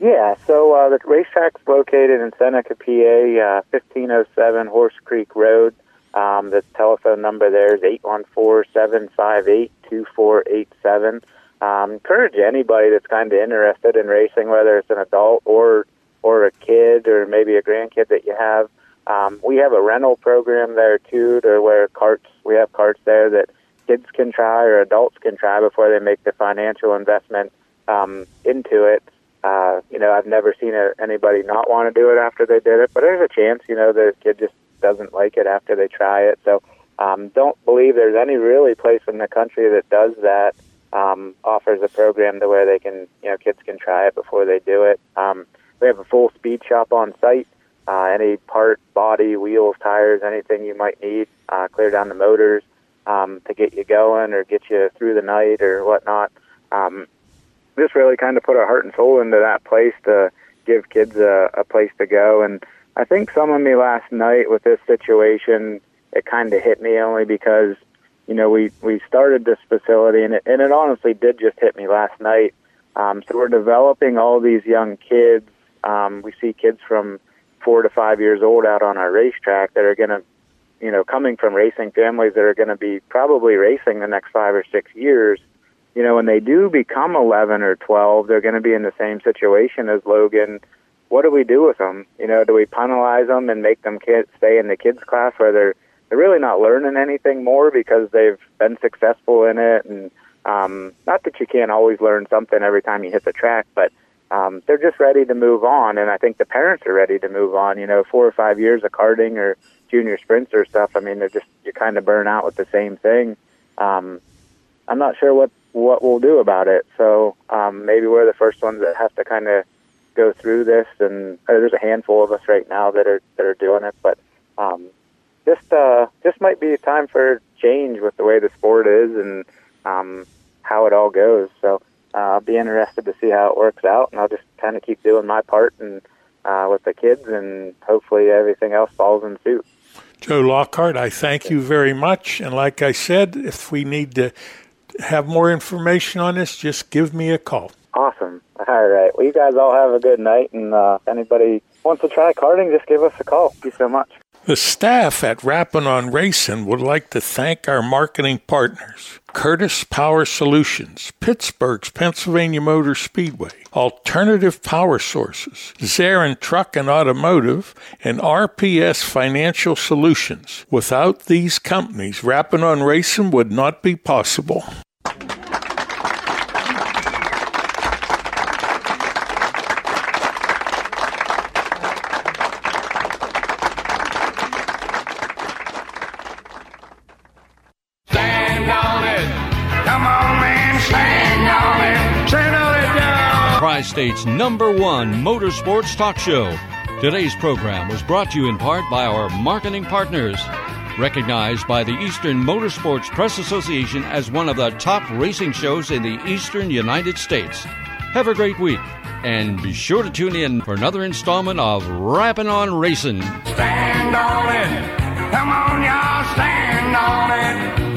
Yeah, so uh, the racetrack's located in Seneca, PA, uh, 1507 Horse Creek Road. Um, the telephone number there is 814-758-2487. Um, encourage anybody that's kind of interested in racing, whether it's an adult or or a kid or maybe a grandkid that you have. Um, we have a rental program there too, to where karts we have karts there that kids can try or adults can try before they make the financial investment um, into it. Uh, you know, I've never seen a, anybody not want to do it after they did it, but there's a chance, you know, the kid just doesn't like it after they try it. So um, don't believe there's any really place in the country that does that, um, offers a program to where they can, you know, kids can try it before they do it. Um, we have a full speed shop on site. Uh, any part, body, wheels, tires, anything you might need, uh, clear down the motors um, to get you going or get you through the night or whatnot. Um, just really kind of put our heart and soul into that place to give kids a, a place to go. And I think some of me last night with this situation, it kind of hit me only because, you know, we, we started this facility and it, and it honestly did just hit me last night. Um, so we're developing all these young kids. Um, we see kids from four to five years old out on our racetrack that are going to, you know, coming from racing families that are going to be probably racing the next five or six years you know, when they do become 11 or 12, they're going to be in the same situation as Logan. What do we do with them? You know, do we penalize them and make them stay in the kids class where they're they're really not learning anything more because they've been successful in it? And um, not that you can't always learn something every time you hit the track, but um, they're just ready to move on. And I think the parents are ready to move on. You know, four or five years of karting or junior sprints or stuff. I mean, they're just you kind of burn out with the same thing. Um, I'm not sure what what we'll do about it. So um, maybe we're the first ones that have to kind of go through this, and there's a handful of us right now that are that are doing it. But um, just uh, just might be a time for change with the way the sport is and um, how it all goes. So uh, I'll be interested to see how it works out, and I'll just kind of keep doing my part and uh, with the kids, and hopefully everything else falls in suit. Joe Lockhart, I thank you very much. And like I said, if we need to have more information on this, just give me a call. Awesome. All right. Well, you guys all have a good night, and uh, anybody wants to try karting, just give us a call. Thank you so much. The staff at Rappin' on Racing would like to thank our marketing partners Curtis Power Solutions, Pittsburgh's Pennsylvania Motor Speedway, Alternative Power Sources, Zarin Truck and Automotive, and RPS Financial Solutions. Without these companies, Rappin' on Racing would not be possible. State's number one motorsports talk show. Today's program was brought to you in part by our marketing partners. Recognized by the Eastern Motorsports Press Association as one of the top racing shows in the eastern United States. Have a great week, and be sure to tune in for another installment of Rappin' on Racing. Stand on it. Come on, y'all. Stand on it.